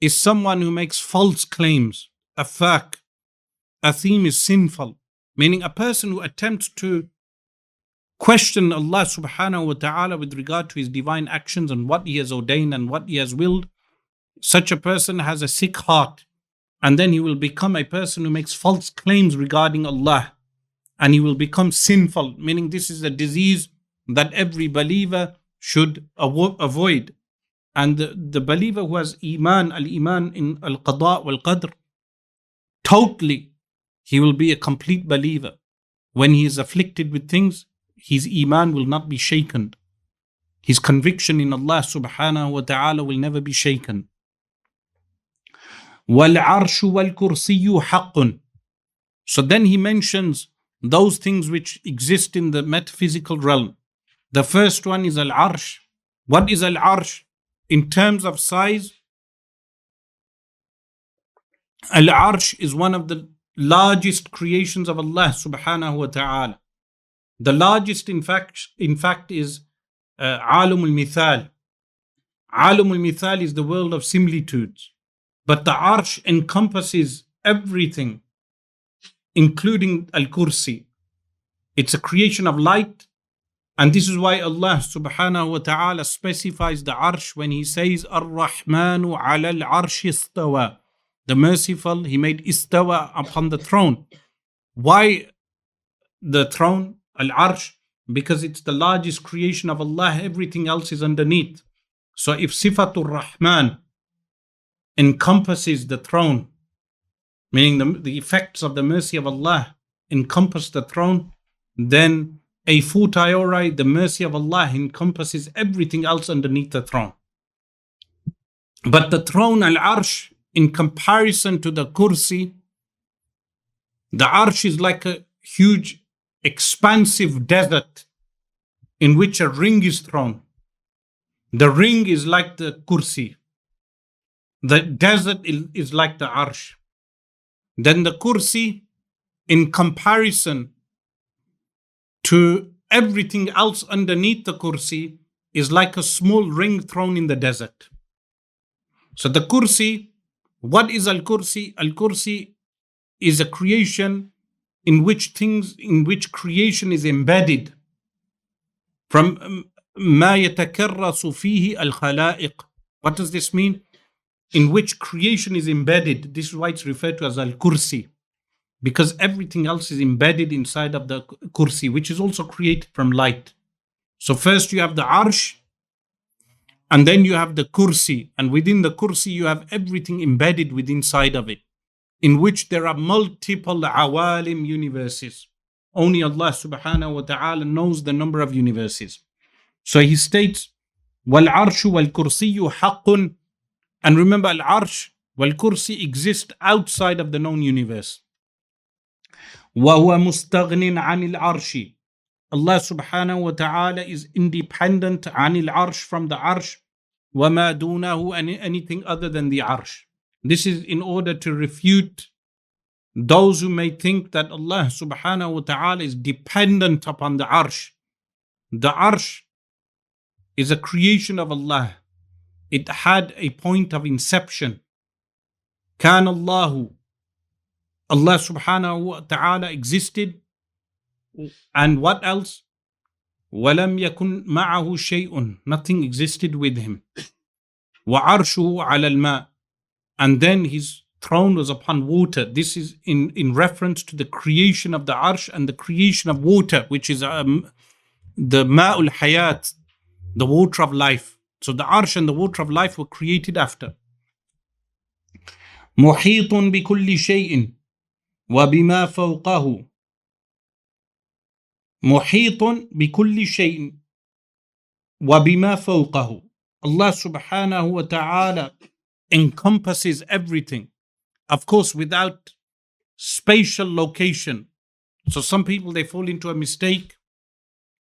is someone who makes false claims. a faq. Athim is sinful, meaning a person who attempts to question Allah subhanahu wa ta'ala with regard to his divine actions and what he has ordained and what he has willed. Such a person has a sick heart and then he will become a person who makes false claims regarding Allah and he will become sinful, meaning this is a disease that every believer should avo- avoid. And the, the believer who has Iman, Al Iman in Al Qada wal Qadr, totally, he will be a complete believer. When he is afflicted with things, his Iman will not be shaken. His conviction in Allah subhanahu wa ta'ala will never be shaken. وَالْعَرْشُ وَالْكُرْسِيُّ حَقٌّ So then he mentions those things which exist in the metaphysical realm. The first one is Al Arsh. What is Al Arsh? In terms of size, Al Arsh is one of the largest creations of Allah subhanahu wa ta'ala. The largest, in fact, in fact is uh, al Mithal. Alam al Mithal is the world of similitudes. But the Arsh encompasses everything including Al Kursi. It's a creation of light. And this is why Allah subhanahu wa ta'ala specifies the arsh when He says, Ar Rahmanu ala al arsh istawa. The merciful, He made istawa upon the throne. Why the throne, al arsh? Because it's the largest creation of Allah, everything else is underneath. So if Sifatul Rahman encompasses the throne, meaning the, the effects of the mercy of Allah encompass the throne, then a fortiori, the mercy of Allah encompasses everything else underneath the throne. But the throne, Al Arsh, in comparison to the kursi, the Arsh is like a huge, expansive desert in which a ring is thrown. The ring is like the kursi. The desert is like the Arsh. Then the kursi, in comparison to everything else underneath the kursi, is like a small ring thrown in the desert. So the kursi, what is al kursi? Al kursi is a creation in which things, in which creation is embedded from ما يتكرس فيه الخلائق. What does this mean? in which creation is embedded. This is why it's referred to as Al Kursi, because everything else is embedded inside of the Kursi, which is also created from light. So, first you have the Arsh, and then you have the Kursi, and within the Kursi, you have everything embedded within inside of it, in which there are multiple awalim universes. Only Allah subhanahu wa ta'ala knows the number of universes. So he states, وَالْعَرْشُ وَالْكُرْسِيُّ حَقٌّ and remember, Al Arsh wal Kursi exist outside of the known universe. وهو مستغن عن العرش Allah subhanahu wa ta'ala is independent عن العرش from the arsh وما دونه any, anything other than the arsh. This is in order to refute those who may think that Allah subhanahu wa ta'ala is dependent upon the arsh. The arsh is a creation of Allah it had a point of inception. كان الله Allah subhanahu wa ta'ala existed and what else? ولم يكن معه شيء nothing existed with him وعرشه على الماء and then his throne was upon water this is in in reference to the creation of the arsh and the creation of water which is um, the ma'ul hayat the water of life so the arsh and the water of life were created after. محيط بكل شيء وبما فوقه محيط بكل شيء وبما فوقه Allah subhanahu wa ta'ala encompasses everything. Of course, without spatial location. So some people they fall into a mistake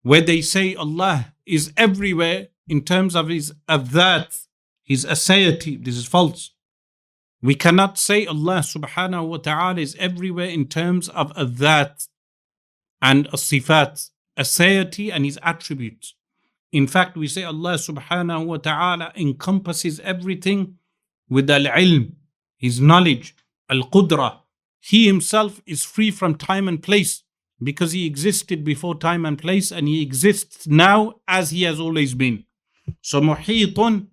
where they say Allah is everywhere in terms of his that his aseity. This is false. We cannot say Allah subhanahu wa ta'ala is everywhere in terms of a that and a sifat, a and his attributes. In fact, we say Allah subhanahu wa ta'ala encompasses everything with al-ilm, his knowledge, al-qudra. He himself is free from time and place because he existed before time and place and he exists now as he has always been. So muhitun,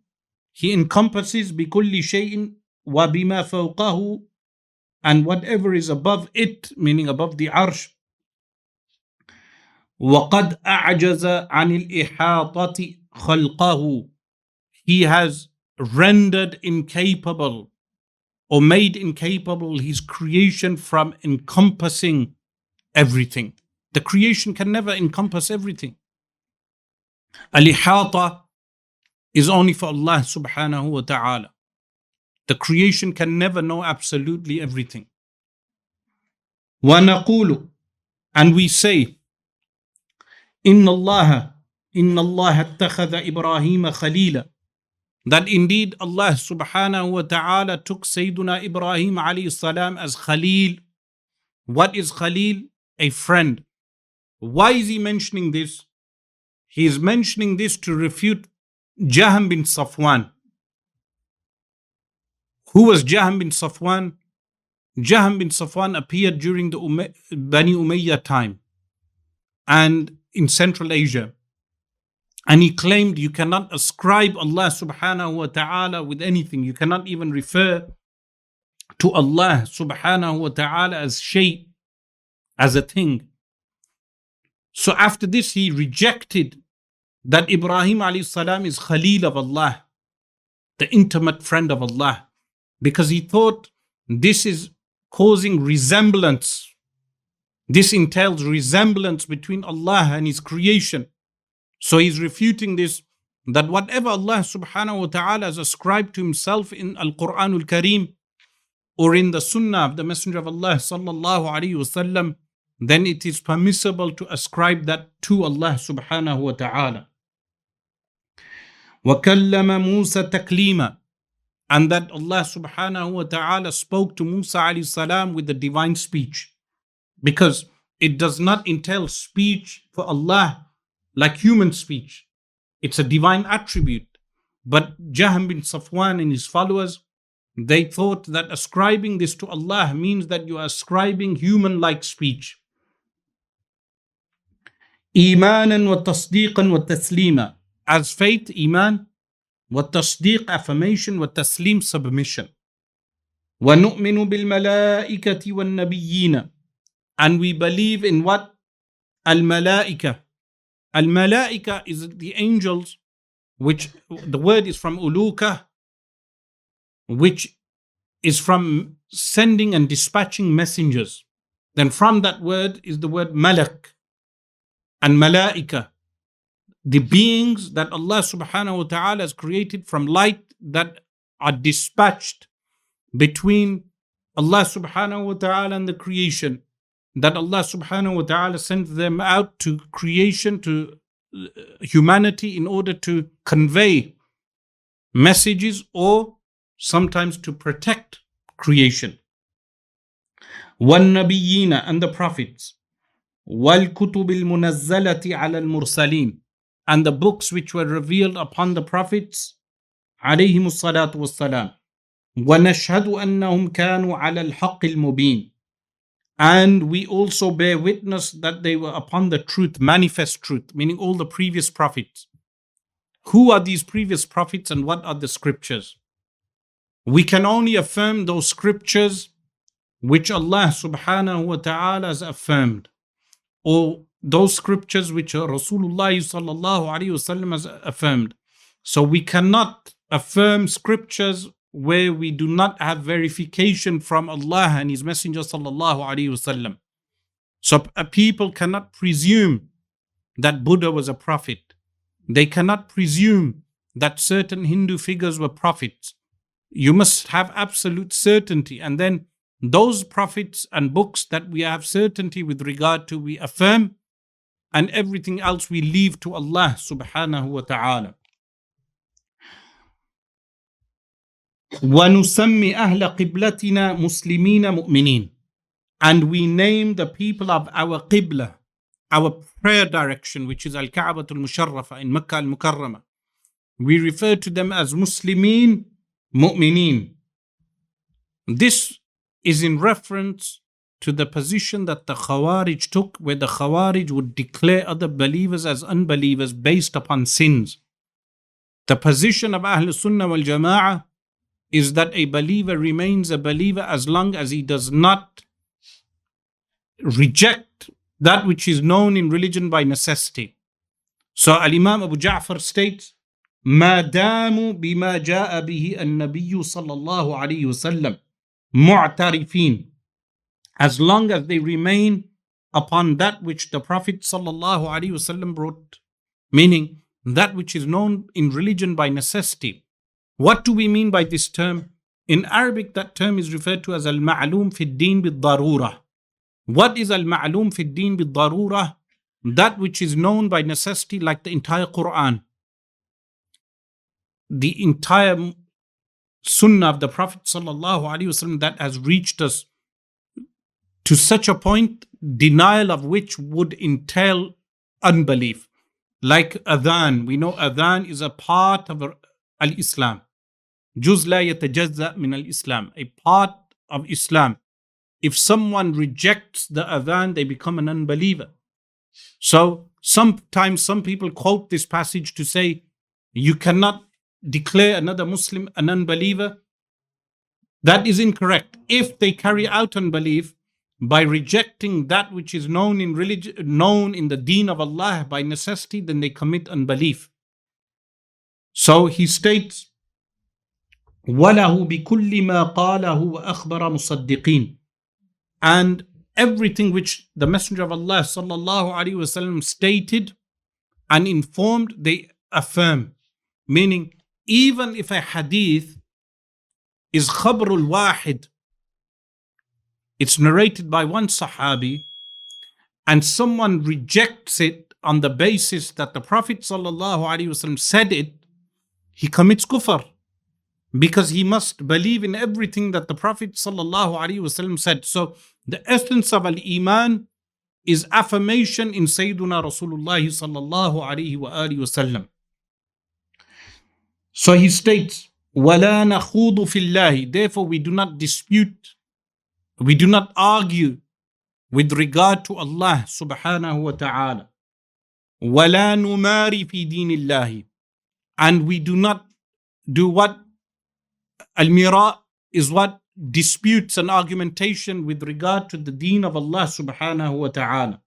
he encompasses bikulli shay'in وبما فوقه and whatever is above it, meaning above the arsh. وقد أعجز عن الإحاطة خلقه He has rendered incapable or made incapable his creation from encompassing everything. The creation can never encompass everything. Al-ihata is only for Allah subhanahu wa ta'ala. The creation can never know absolutely everything. وَنَقُولُ And we say, إِنَّ اللَّهَ إِنَّ اللَّهَ اتَّخَذَ إِبْرَاهِيمَ خَلِيلًا That indeed Allah subhanahu wa ta'ala took Sayyiduna Ibrahim alayhi salam as Khalil. What is Khalil? A friend. Why is he mentioning this? He is mentioning this to refute Jaham bin Safwan. Who was Jaham bin Safwan? Jaham bin Safwan appeared during the Umay- Bani Umayyah time and in Central Asia. And he claimed you cannot ascribe Allah subhanahu wa ta'ala with anything. You cannot even refer to Allah subhanahu wa ta'ala as shay, as a thing. So after this, he rejected that Ibrahim alayhi salam is Khalil of Allah, the intimate friend of Allah because he thought this is causing resemblance. This entails resemblance between Allah and His creation. So he's refuting this that whatever Allah subhanahu wa ta'ala has ascribed to Himself in Al Quran al Kareem or in the Sunnah of the Messenger of Allah sallallahu alayhi wasallam, then it is permissible to ascribe that to Allah subhanahu wa ta'ala. وكلم موسى تكليما and that Allah subhanahu wa ta'ala spoke to Musa alayhi salam with the divine speech. Because it does not entail speech for Allah like human speech. It's a divine attribute. But Jaham bin Safwan and his followers, they thought that ascribing this to Allah means that you are ascribing human like speech. Imanan wa tasdeeqan. As faith, Iman, والتصديق affirmation والتسليم submission ونؤمن بالملائكة والنبيين and we believe in what الملائكة الملائكة is the angels which the word is from uluka which is from sending and dispatching messengers then from that word is the word malak and malaika the beings that Allah subhanahu wa ta'ala has created from light that are dispatched between Allah subhanahu wa ta'ala and the creation, that Allah subhanahu wa ta'ala sent them out to creation, to uh, humanity in order to convey messages or sometimes to protect creation. والنبيين and the prophets والكتب المنزلة على المرسلين and the books which were revealed upon the prophets عليهم الصلاة والسلام ونشهد أنهم كانوا على الحق المبين and we also bear witness that they were upon the truth, manifest truth, meaning all the previous prophets. Who are these previous prophets and what are the scriptures? We can only affirm those scriptures which Allah subhanahu wa ta'ala has affirmed, or those scriptures which Rasulullah sallallahu alaihi wasallam has affirmed. So we cannot affirm scriptures where we do not have verification from Allah and His Messenger sallallahu alaihi wasallam. So a people cannot presume that Buddha was a prophet. They cannot presume that certain Hindu figures were prophets. You must have absolute certainty, and then those prophets and books that we have certainty with regard to, we affirm, and everything else we leave to Allah subhanahu wa ta'ala. ونسمي أهل قبلتنا مسلمين مؤمنين and we name the people of our qibla our prayer direction, which is Al Ka'batul Musharrafa in Makkah al Mukarramah, we refer to them as Muslimin, Mu'mineen. This is in reference to the position that the Khawarij took, where the Khawarij would declare other believers as unbelievers based upon sins. The position of Ahl Sunnah wal Jama'ah is that a believer remains a believer as long as he does not reject that which is known in religion by necessity. So Al Imam Abu Ja'far states, ما داموا بما جاء به النبي صلى الله عليه وسلم معترفين as long as they remain upon that which the Prophet wasallam brought, meaning that which is known in religion by necessity. What do we mean by this term? In Arabic, that term is referred to as al-ma'lum fi din bid-darura. What is al-ma'lum fi din bid-darura? That which is known by necessity, like the entire Quran. The entire sunnah of the Prophet wasallam that has reached us to such a point, denial of which would entail unbelief. Like adhan, we know adhan is a part of al-Islam. Juz la yatajazza min al-Islam, a part of Islam. If someone rejects the adhan, they become an unbeliever. So sometimes some people quote this passage to say, you cannot declare another Muslim an unbeliever. That is incorrect. If they carry out unbelief, by rejecting that which is known in religion, known in the deen of Allah by necessity, then they commit unbelief. So he states, وَلَهُ بِكُلِّ مَا قَالَهُ وَأَخْبَرَ مُصَدِّقِينَ And everything which the Messenger of Allah sallallahu alaihi wasallam stated and informed, they affirm. Meaning, even if a hadith is khabrul wahid, it's narrated by one Sahabi, and someone rejects it on the basis that the Prophet ﷺ said it, he commits kufr because he must believe in everything that the Prophet ﷺ said. So the essence of al-Iman is affirmation in Sayyiduna Rasulullah sallallahu alaihi wasallam. So he states, وَلَا نَخُوضُ فِي اللَّهِ Therefore we do not dispute we do not argue with regard to Allah subhanahu wa ta'ala. وَلَا نُمَارِ فِي دِينِ اللَّهِ And we do not do what al-mira is what disputes and argumentation with regard to the deen of Allah subhanahu wa ta'ala.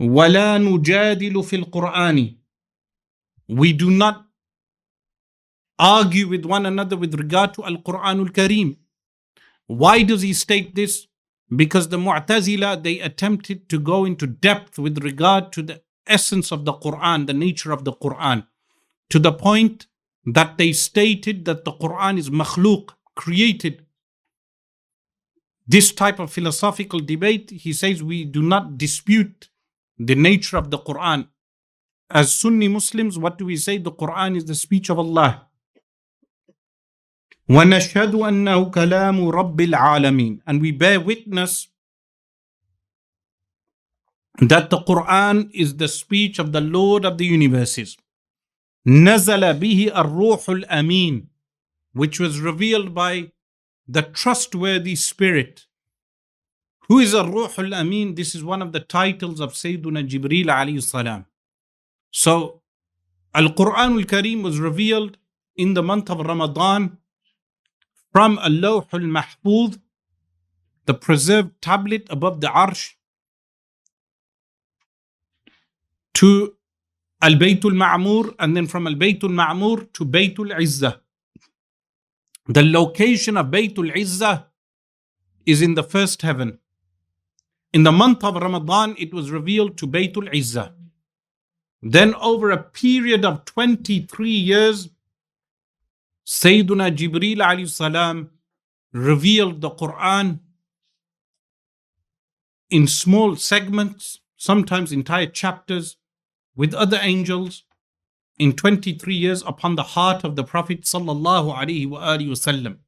وَلَا نُجَادِلُ فِي الْقُرْآنِ We do not argue with one another with regard to Al-Quran al-Kareem. Why does he state this? Because the Mu'tazila, they attempted to go into depth with regard to the essence of the Quran, the nature of the Quran, to the point that they stated that the Quran is makhluk, created. This type of philosophical debate, he says, we do not dispute the nature of the Quran. As Sunni Muslims, what do we say? The Quran is the speech of Allah. ونشهد أنه كلام رب العالمين and we bear witness that the Quran is the speech of the Lord of the universes نزل به الروح الأمين which was revealed by the trustworthy spirit who is الروح الأمين this is one of the titles of Sayyiduna Jibreel alayhi salam so Al-Quran al-Kareem was revealed in the month of Ramadan from al-Lawh al-Mahfuz, the preserved tablet above the Arsh, to Al Baytul Ma'mur, and then from Al Baytul Ma'mur to Baytul Izzah. The location of Baytul Izzah is in the first heaven. In the month of Ramadan, it was revealed to Baytul Izzah. Then, over a period of 23 years, Sayyiduna Jibreel alayhi salam revealed the Quran in small segments, sometimes entire chapters, with other angels in 23 years upon the heart of the Prophet sallallahu alaihi wasallam.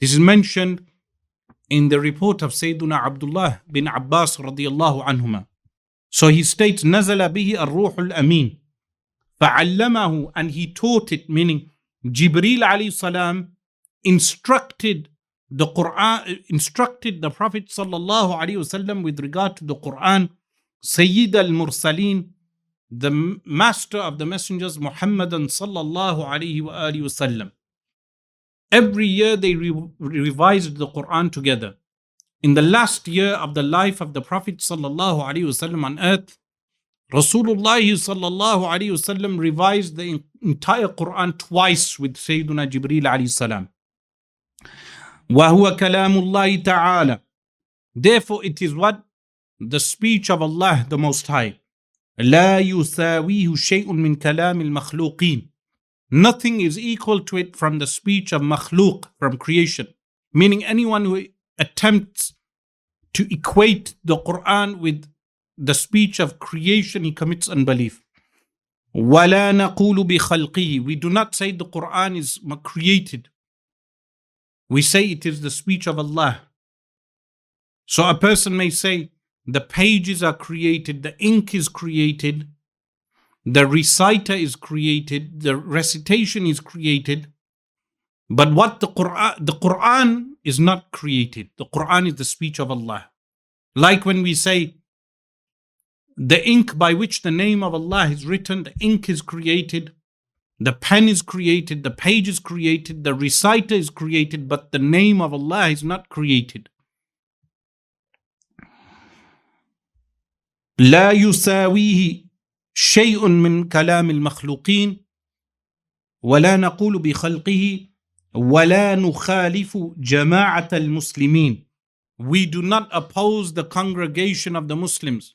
This is mentioned in the report of Sayyiduna Abdullah bin Abbas radiallahu anhuma. So he states, نزل به الروح الأمين فعلمه and he taught it, meaning Jibril alayhi salam instructed the Quran, instructed the Prophet sallallahu alaihi wasallam with regard to the Quran, Sayyid al-Mursaleen, the master of the messengers, Muhammadan sallallahu alaihi wasallam. Every year they re- revised the Quran together. In the last year of the life of the Prophet sallallahu alaihi wasallam on earth, Rasulullah sallallahu alaihi wasallam revised the entire Quran twice with Sayyidina Jibril alayhi salam. وهو كلام الله تعالى. Therefore, it is what the speech of Allah the Most High. لا يساويه شيء من كلام المخلوقين. Nothing is equal to it from the speech of makhluk, from creation. Meaning anyone who attempts to equate the Quran with the speech of creation, he commits unbelief. ولا نقول بخلقه. We do not say the Quran is created. We say it is the speech of Allah. So a person may say the pages are created, the ink is created, the reciter is created, the recitation is created. But what the Quran, the Quran is not created. The Quran is the speech of Allah. Like when we say the ink by which the name of Allah is written, the ink is created, the pen is created, the page is created, the reciter is created, but the name of Allah is not created. لا يساويه شيء من كلام المخلوقين ولا نقول بخلقه ولا نخالف جماعة المسلمين We do not oppose the congregation of the Muslims,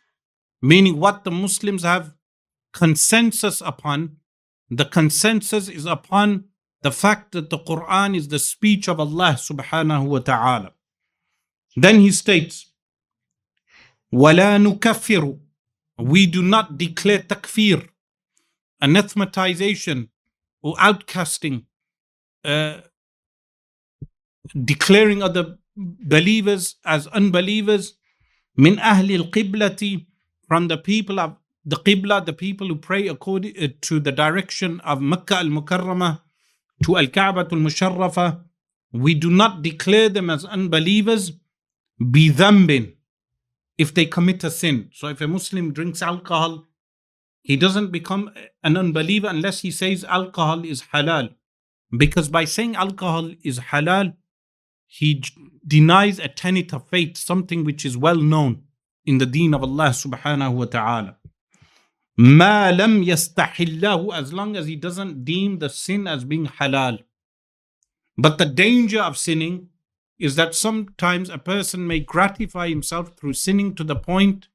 meaning what the Muslims have consensus upon. The consensus is upon the fact that the Quran is the speech of Allah subhanahu wa ta'ala. Then he states, وَلَا نُكَفِّرُ We do not declare takfir, anathematization or outcasting, uh, declaring other believers as unbelievers. من أهل القبلة from the people of the Qibla, the people who pray according uh, to the direction of Mecca al-Mukarramah to Al-Kaaba al-Musharrafa, we do not declare them as unbelievers bidhambin if they commit a sin. So if a Muslim drinks alcohol, he doesn't become uh, an unbeliever unless he says alcohol is halal. Because by saying alcohol is halal, he denies a tenet of faith, something which is well known in the deen of Allah subhanahu wa ta'ala. Ma lam yastahillahu, as long as he doesn't deem the sin as being halal. But the danger of sinning is that sometimes a person may gratify himself through sinning to the point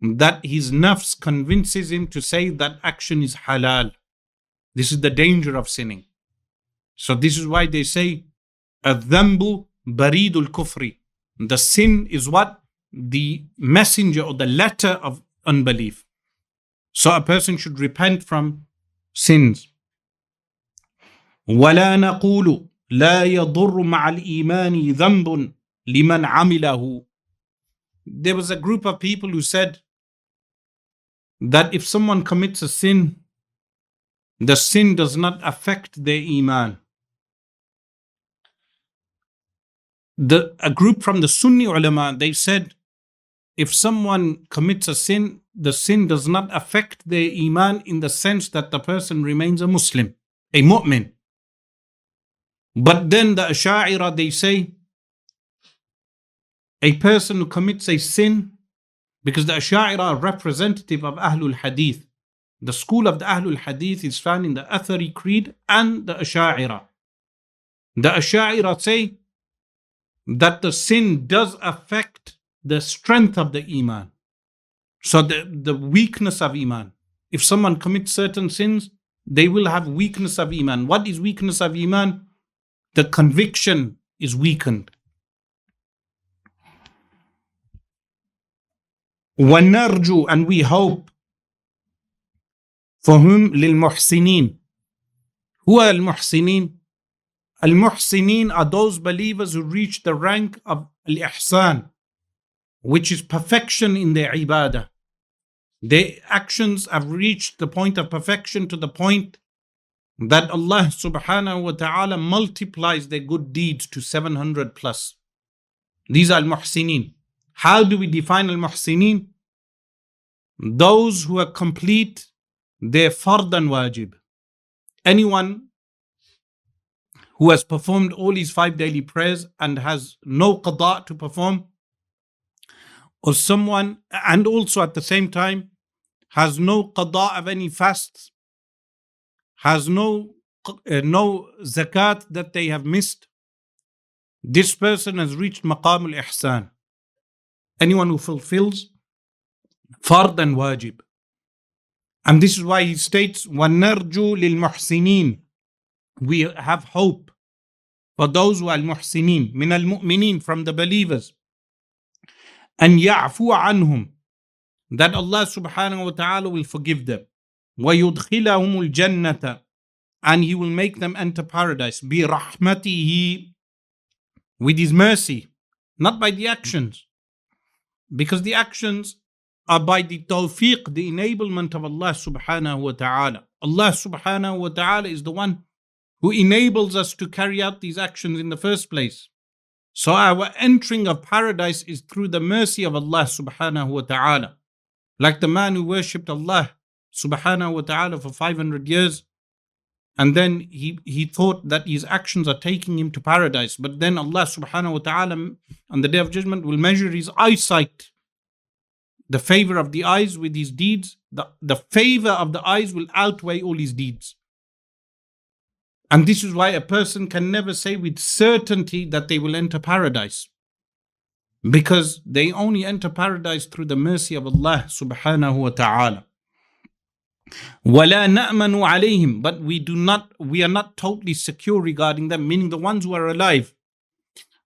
that his nafs convinces him to say that action is halal. This is the danger of sinning. So this is why they say, الذنبُ بريدُ الكفرِ. The sin is what The messenger or the letter of unbelief. So a person should repent from sins. ولا نقول لا يضر مع الإيمان ذنب لمن عمله. There was a group of people who said that if someone commits a sin, the sin does not affect their iman. The, a group from the Sunni ulama, they said, if someone commits a sin, the sin does not affect their iman in the sense that the person remains a Muslim, a mu'min. But then the Asha'ira, they say, a person who commits a sin, because the Asha'ira are representative of Ahlul Hadith. The school of the Ahlul Hadith is found in the Athari Creed and the Asha'ira. The Asha'ira say that the sin does affect the strength of the Iman. So the, the weakness of Iman. If someone commits certain sins, they will have weakness of Iman. What is weakness of Iman? the conviction is weakened. ونرجو and we hope for whom للمحسنين who are المحسنين المحسنين are those believers who reach the rank of al-ihsan which is perfection in their ibadah Their actions have reached the point of perfection to the point that Allah subhanahu wa ta'ala multiplies their good deeds to 700 plus. These are al-muhsinin. How do we define al-muhsinin? Those who are complete their fard and wajib. Anyone who has performed all his five daily prayers and has no qada to perform, or someone, and also at the same time, has no qada of any fasts, has no uh, no zakat that they have missed, this person has reached maqam al-ihsan. Anyone who fulfills fard and wajib. And this is why he states, وَنَرْجُو لِلْمُحْسِنِينَ We have hope for those who are al-muhsinin, min al-mu'minin, from the believers. And يَعْفُوا عَنْهُمْ That Allah subhanahu wa ta'ala will forgive them. وَيُدْخِلَهُمُ الْجَنَّةَ And He will make them enter paradise. بِرَحْمَتِهِ With His mercy, not by the actions. Because the actions are by the tawfiq, the enablement of Allah subhanahu wa ta'ala. Allah subhanahu wa ta'ala is the one who enables us to carry out these actions in the first place. So our entering of paradise is through the mercy of Allah subhanahu wa ta'ala. Like the man who worshipped Allah subhanahu wa ta'ala for 500 years, and then he, he thought that his actions are taking him to paradise. But then Allah subhanahu wa ta'ala on the day of judgment will measure his eyesight the favor of the eyes with his deeds, the, the favor of the eyes will outweigh all his deeds. And this is why a person can never say with certainty that they will enter paradise. Because they only enter paradise through the mercy of Allah subhanahu wa ta'ala. وَلَا نَأْمَنُ عَلَيْهِمْ But we do not, we are not totally secure regarding them, meaning the ones who are alive.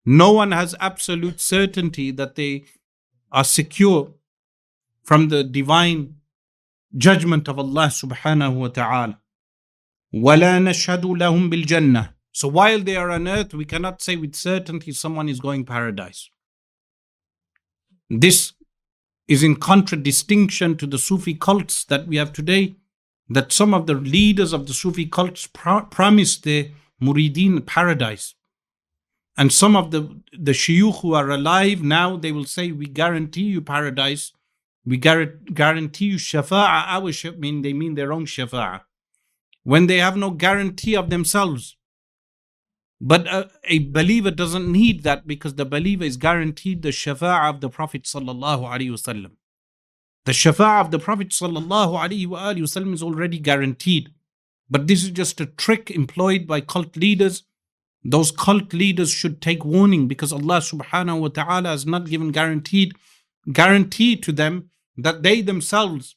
No one has absolute certainty that they are secure from the divine judgment of Allah subhanahu wa ta'ala. وَلَا نَشْهَدُ لَهُمْ بِالْجَنَّةِ So while they are on earth, we cannot say with certainty someone is going paradise. This is in contradistinction to the Sufi cults that we have today, that some of the leaders of the Sufi cults promised the muridin paradise. And some of the, the shuyukh who are alive now, they will say, we guarantee you paradise. We guarantee you shafaah. our shafa'a, mean they mean their own shafaah. When they have no guarantee of themselves. But a, a, believer doesn't need that because the believer is guaranteed the shafa'a of the Prophet sallallahu alaihi wasallam. The shafa'a of the Prophet sallallahu alaihi wasallam is already guaranteed. But this is just a trick employed by cult leaders. Those cult leaders should take warning because Allah subhanahu wa ta'ala has not given guaranteed guarantee to them that they themselves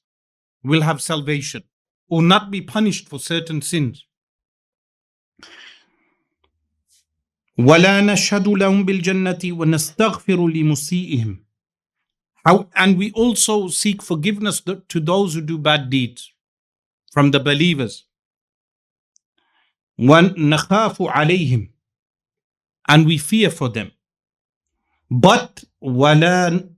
will have salvation or not be punished for certain sins. ولا نشهد لهم بالجنة ونستغفر لمسيئهم. How, and we also seek forgiveness to those who do bad deeds from the believers. ونخاف عليهم and we fear for them. But ولا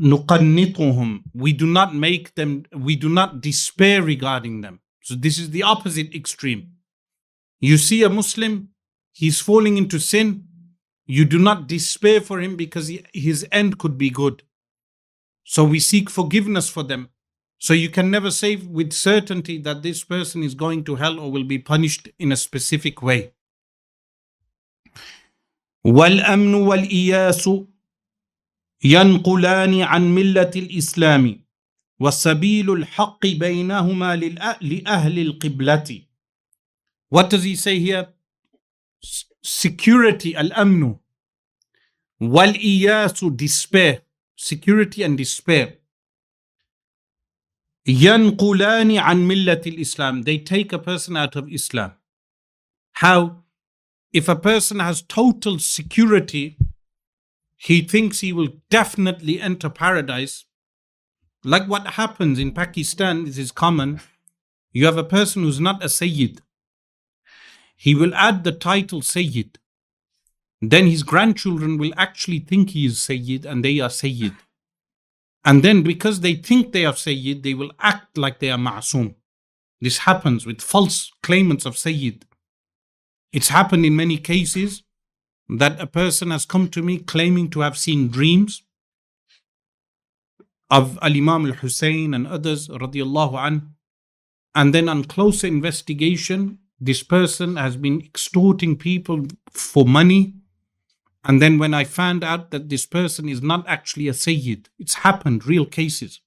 نقنطهم we do not make them we do not despair regarding them so this is the opposite extreme you see a muslim he's falling into sin you do not despair for him because he, his end could be good so we seek forgiveness for them so you can never say with certainty that this person is going to hell or will be punished in a specific way والامن والاياس ينقلان عن ملة الإسلام وسبيل الحق بينهما لأهل القبلة What does he say here? Security, al-amnu. Wal-iyasu, despair. Security and despair. ينقلان عن ملة الإسلام. They take a person out of Islam. How? If a person has total security he thinks he will definitely enter paradise. Like what happens in Pakistan, this is common. You have a person who's not a Sayyid. He will add the title Sayyid. Then his grandchildren will actually think he is Sayyid and they are Sayyid. And then because they think they are Sayyid, they will act like they are Ma'asum. This happens with false claimants of Sayyid. It's happened in many cases that a person has come to me claiming to have seen dreams of Al Imam al Hussein and others, radiallahu an. And then on closer investigation, this person has been extorting people for money. And then when I found out that this person is not actually a Sayyid, it's happened, real cases.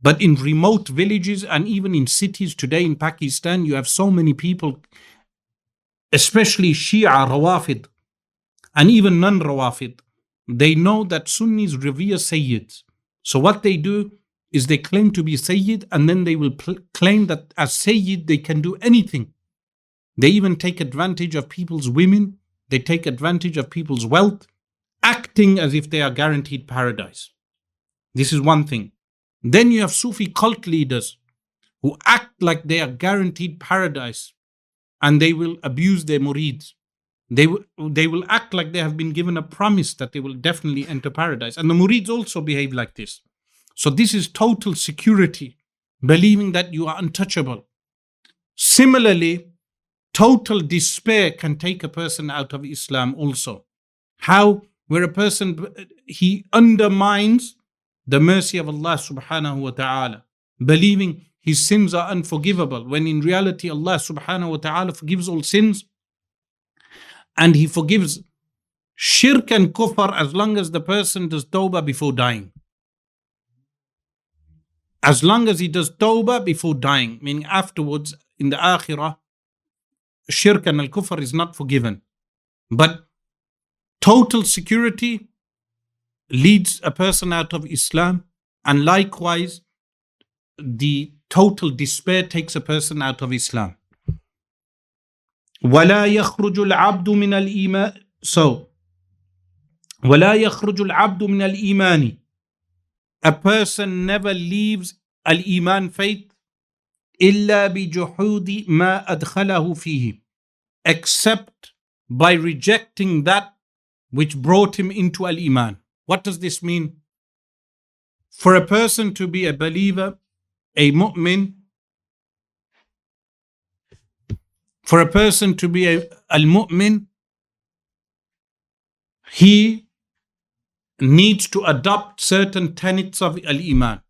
But in remote villages and even in cities today in Pakistan, you have so many people, especially Shia Rawafid, and even non Rawafid, they know that Sunnis revere Sayyids. So what they do is they claim to be Sayyid and then they will pl- claim that as Sayyid they can do anything. They even take advantage of people's women, they take advantage of people's wealth, acting as if they are guaranteed paradise. This is one thing. Then you have Sufi cult leaders who act like they are guaranteed paradise and they will abuse their murids. They, they will act like they have been given a promise that they will definitely enter paradise. And the murids also behave like this. So this is total security, believing that you are untouchable. Similarly, total despair can take a person out of Islam also. How? Where a person, he undermines the mercy of Allah subhanahu wa ta'ala, believing his sins are unforgivable, when in reality Allah subhanahu wa ta'ala forgives all sins and he forgives shirk and kufr as long as the person does tawbah before dying. As long as he does tawbah before dying, meaning afterwards in the akhirah, shirk and al kufr is not forgiven. But total security leads a person out of Islam, and likewise, the total despair takes a person out of Islam. ولا يخرج العبد من الإيمان so ولا يخرج العبد من الإيمان a person never leaves الإيمان faith إلا بجحود ما أدخله فيه except by rejecting that which brought him into al-iman what does this mean for a person to be a believer a mu'min for a person to be a al-mu'min he needs to adopt certain tenets of al-iman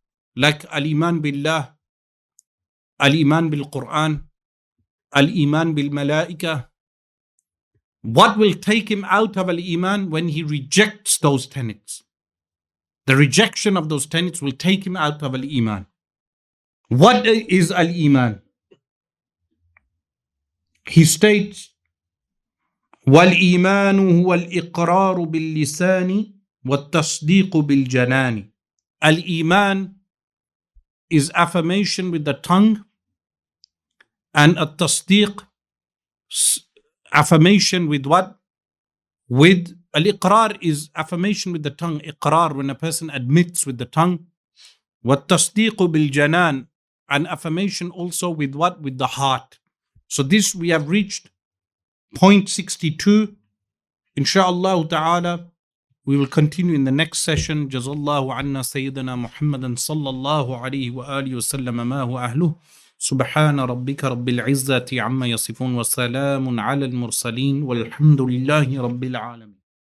like al-iman billah al-iman bil quran al-iman bil malaika what will take him out of al-iman when he rejects those tenets? The rejection of those tenets will take him out of al-iman. What is al-iman he states والايمان هو الاقرار باللسان والتصديق بالجنان الايمان is affirmation with the tongue and a tasdeeq affirmation with what with al-iqrar is affirmation with the tongue iqrar when a person admits with the tongue والتصديق بالجنان and affirmation also with what with the heart so this we have reached point 62 inshallah ta'ala we will continue in the next session jazallahu anna sayyidina muhammadan sallallahu alayhi wa alihi wa sallam ma huwa ahluh سبحان ربك رب العزة عما يصفون وسلام على المرسلين والحمد لله رب العالمين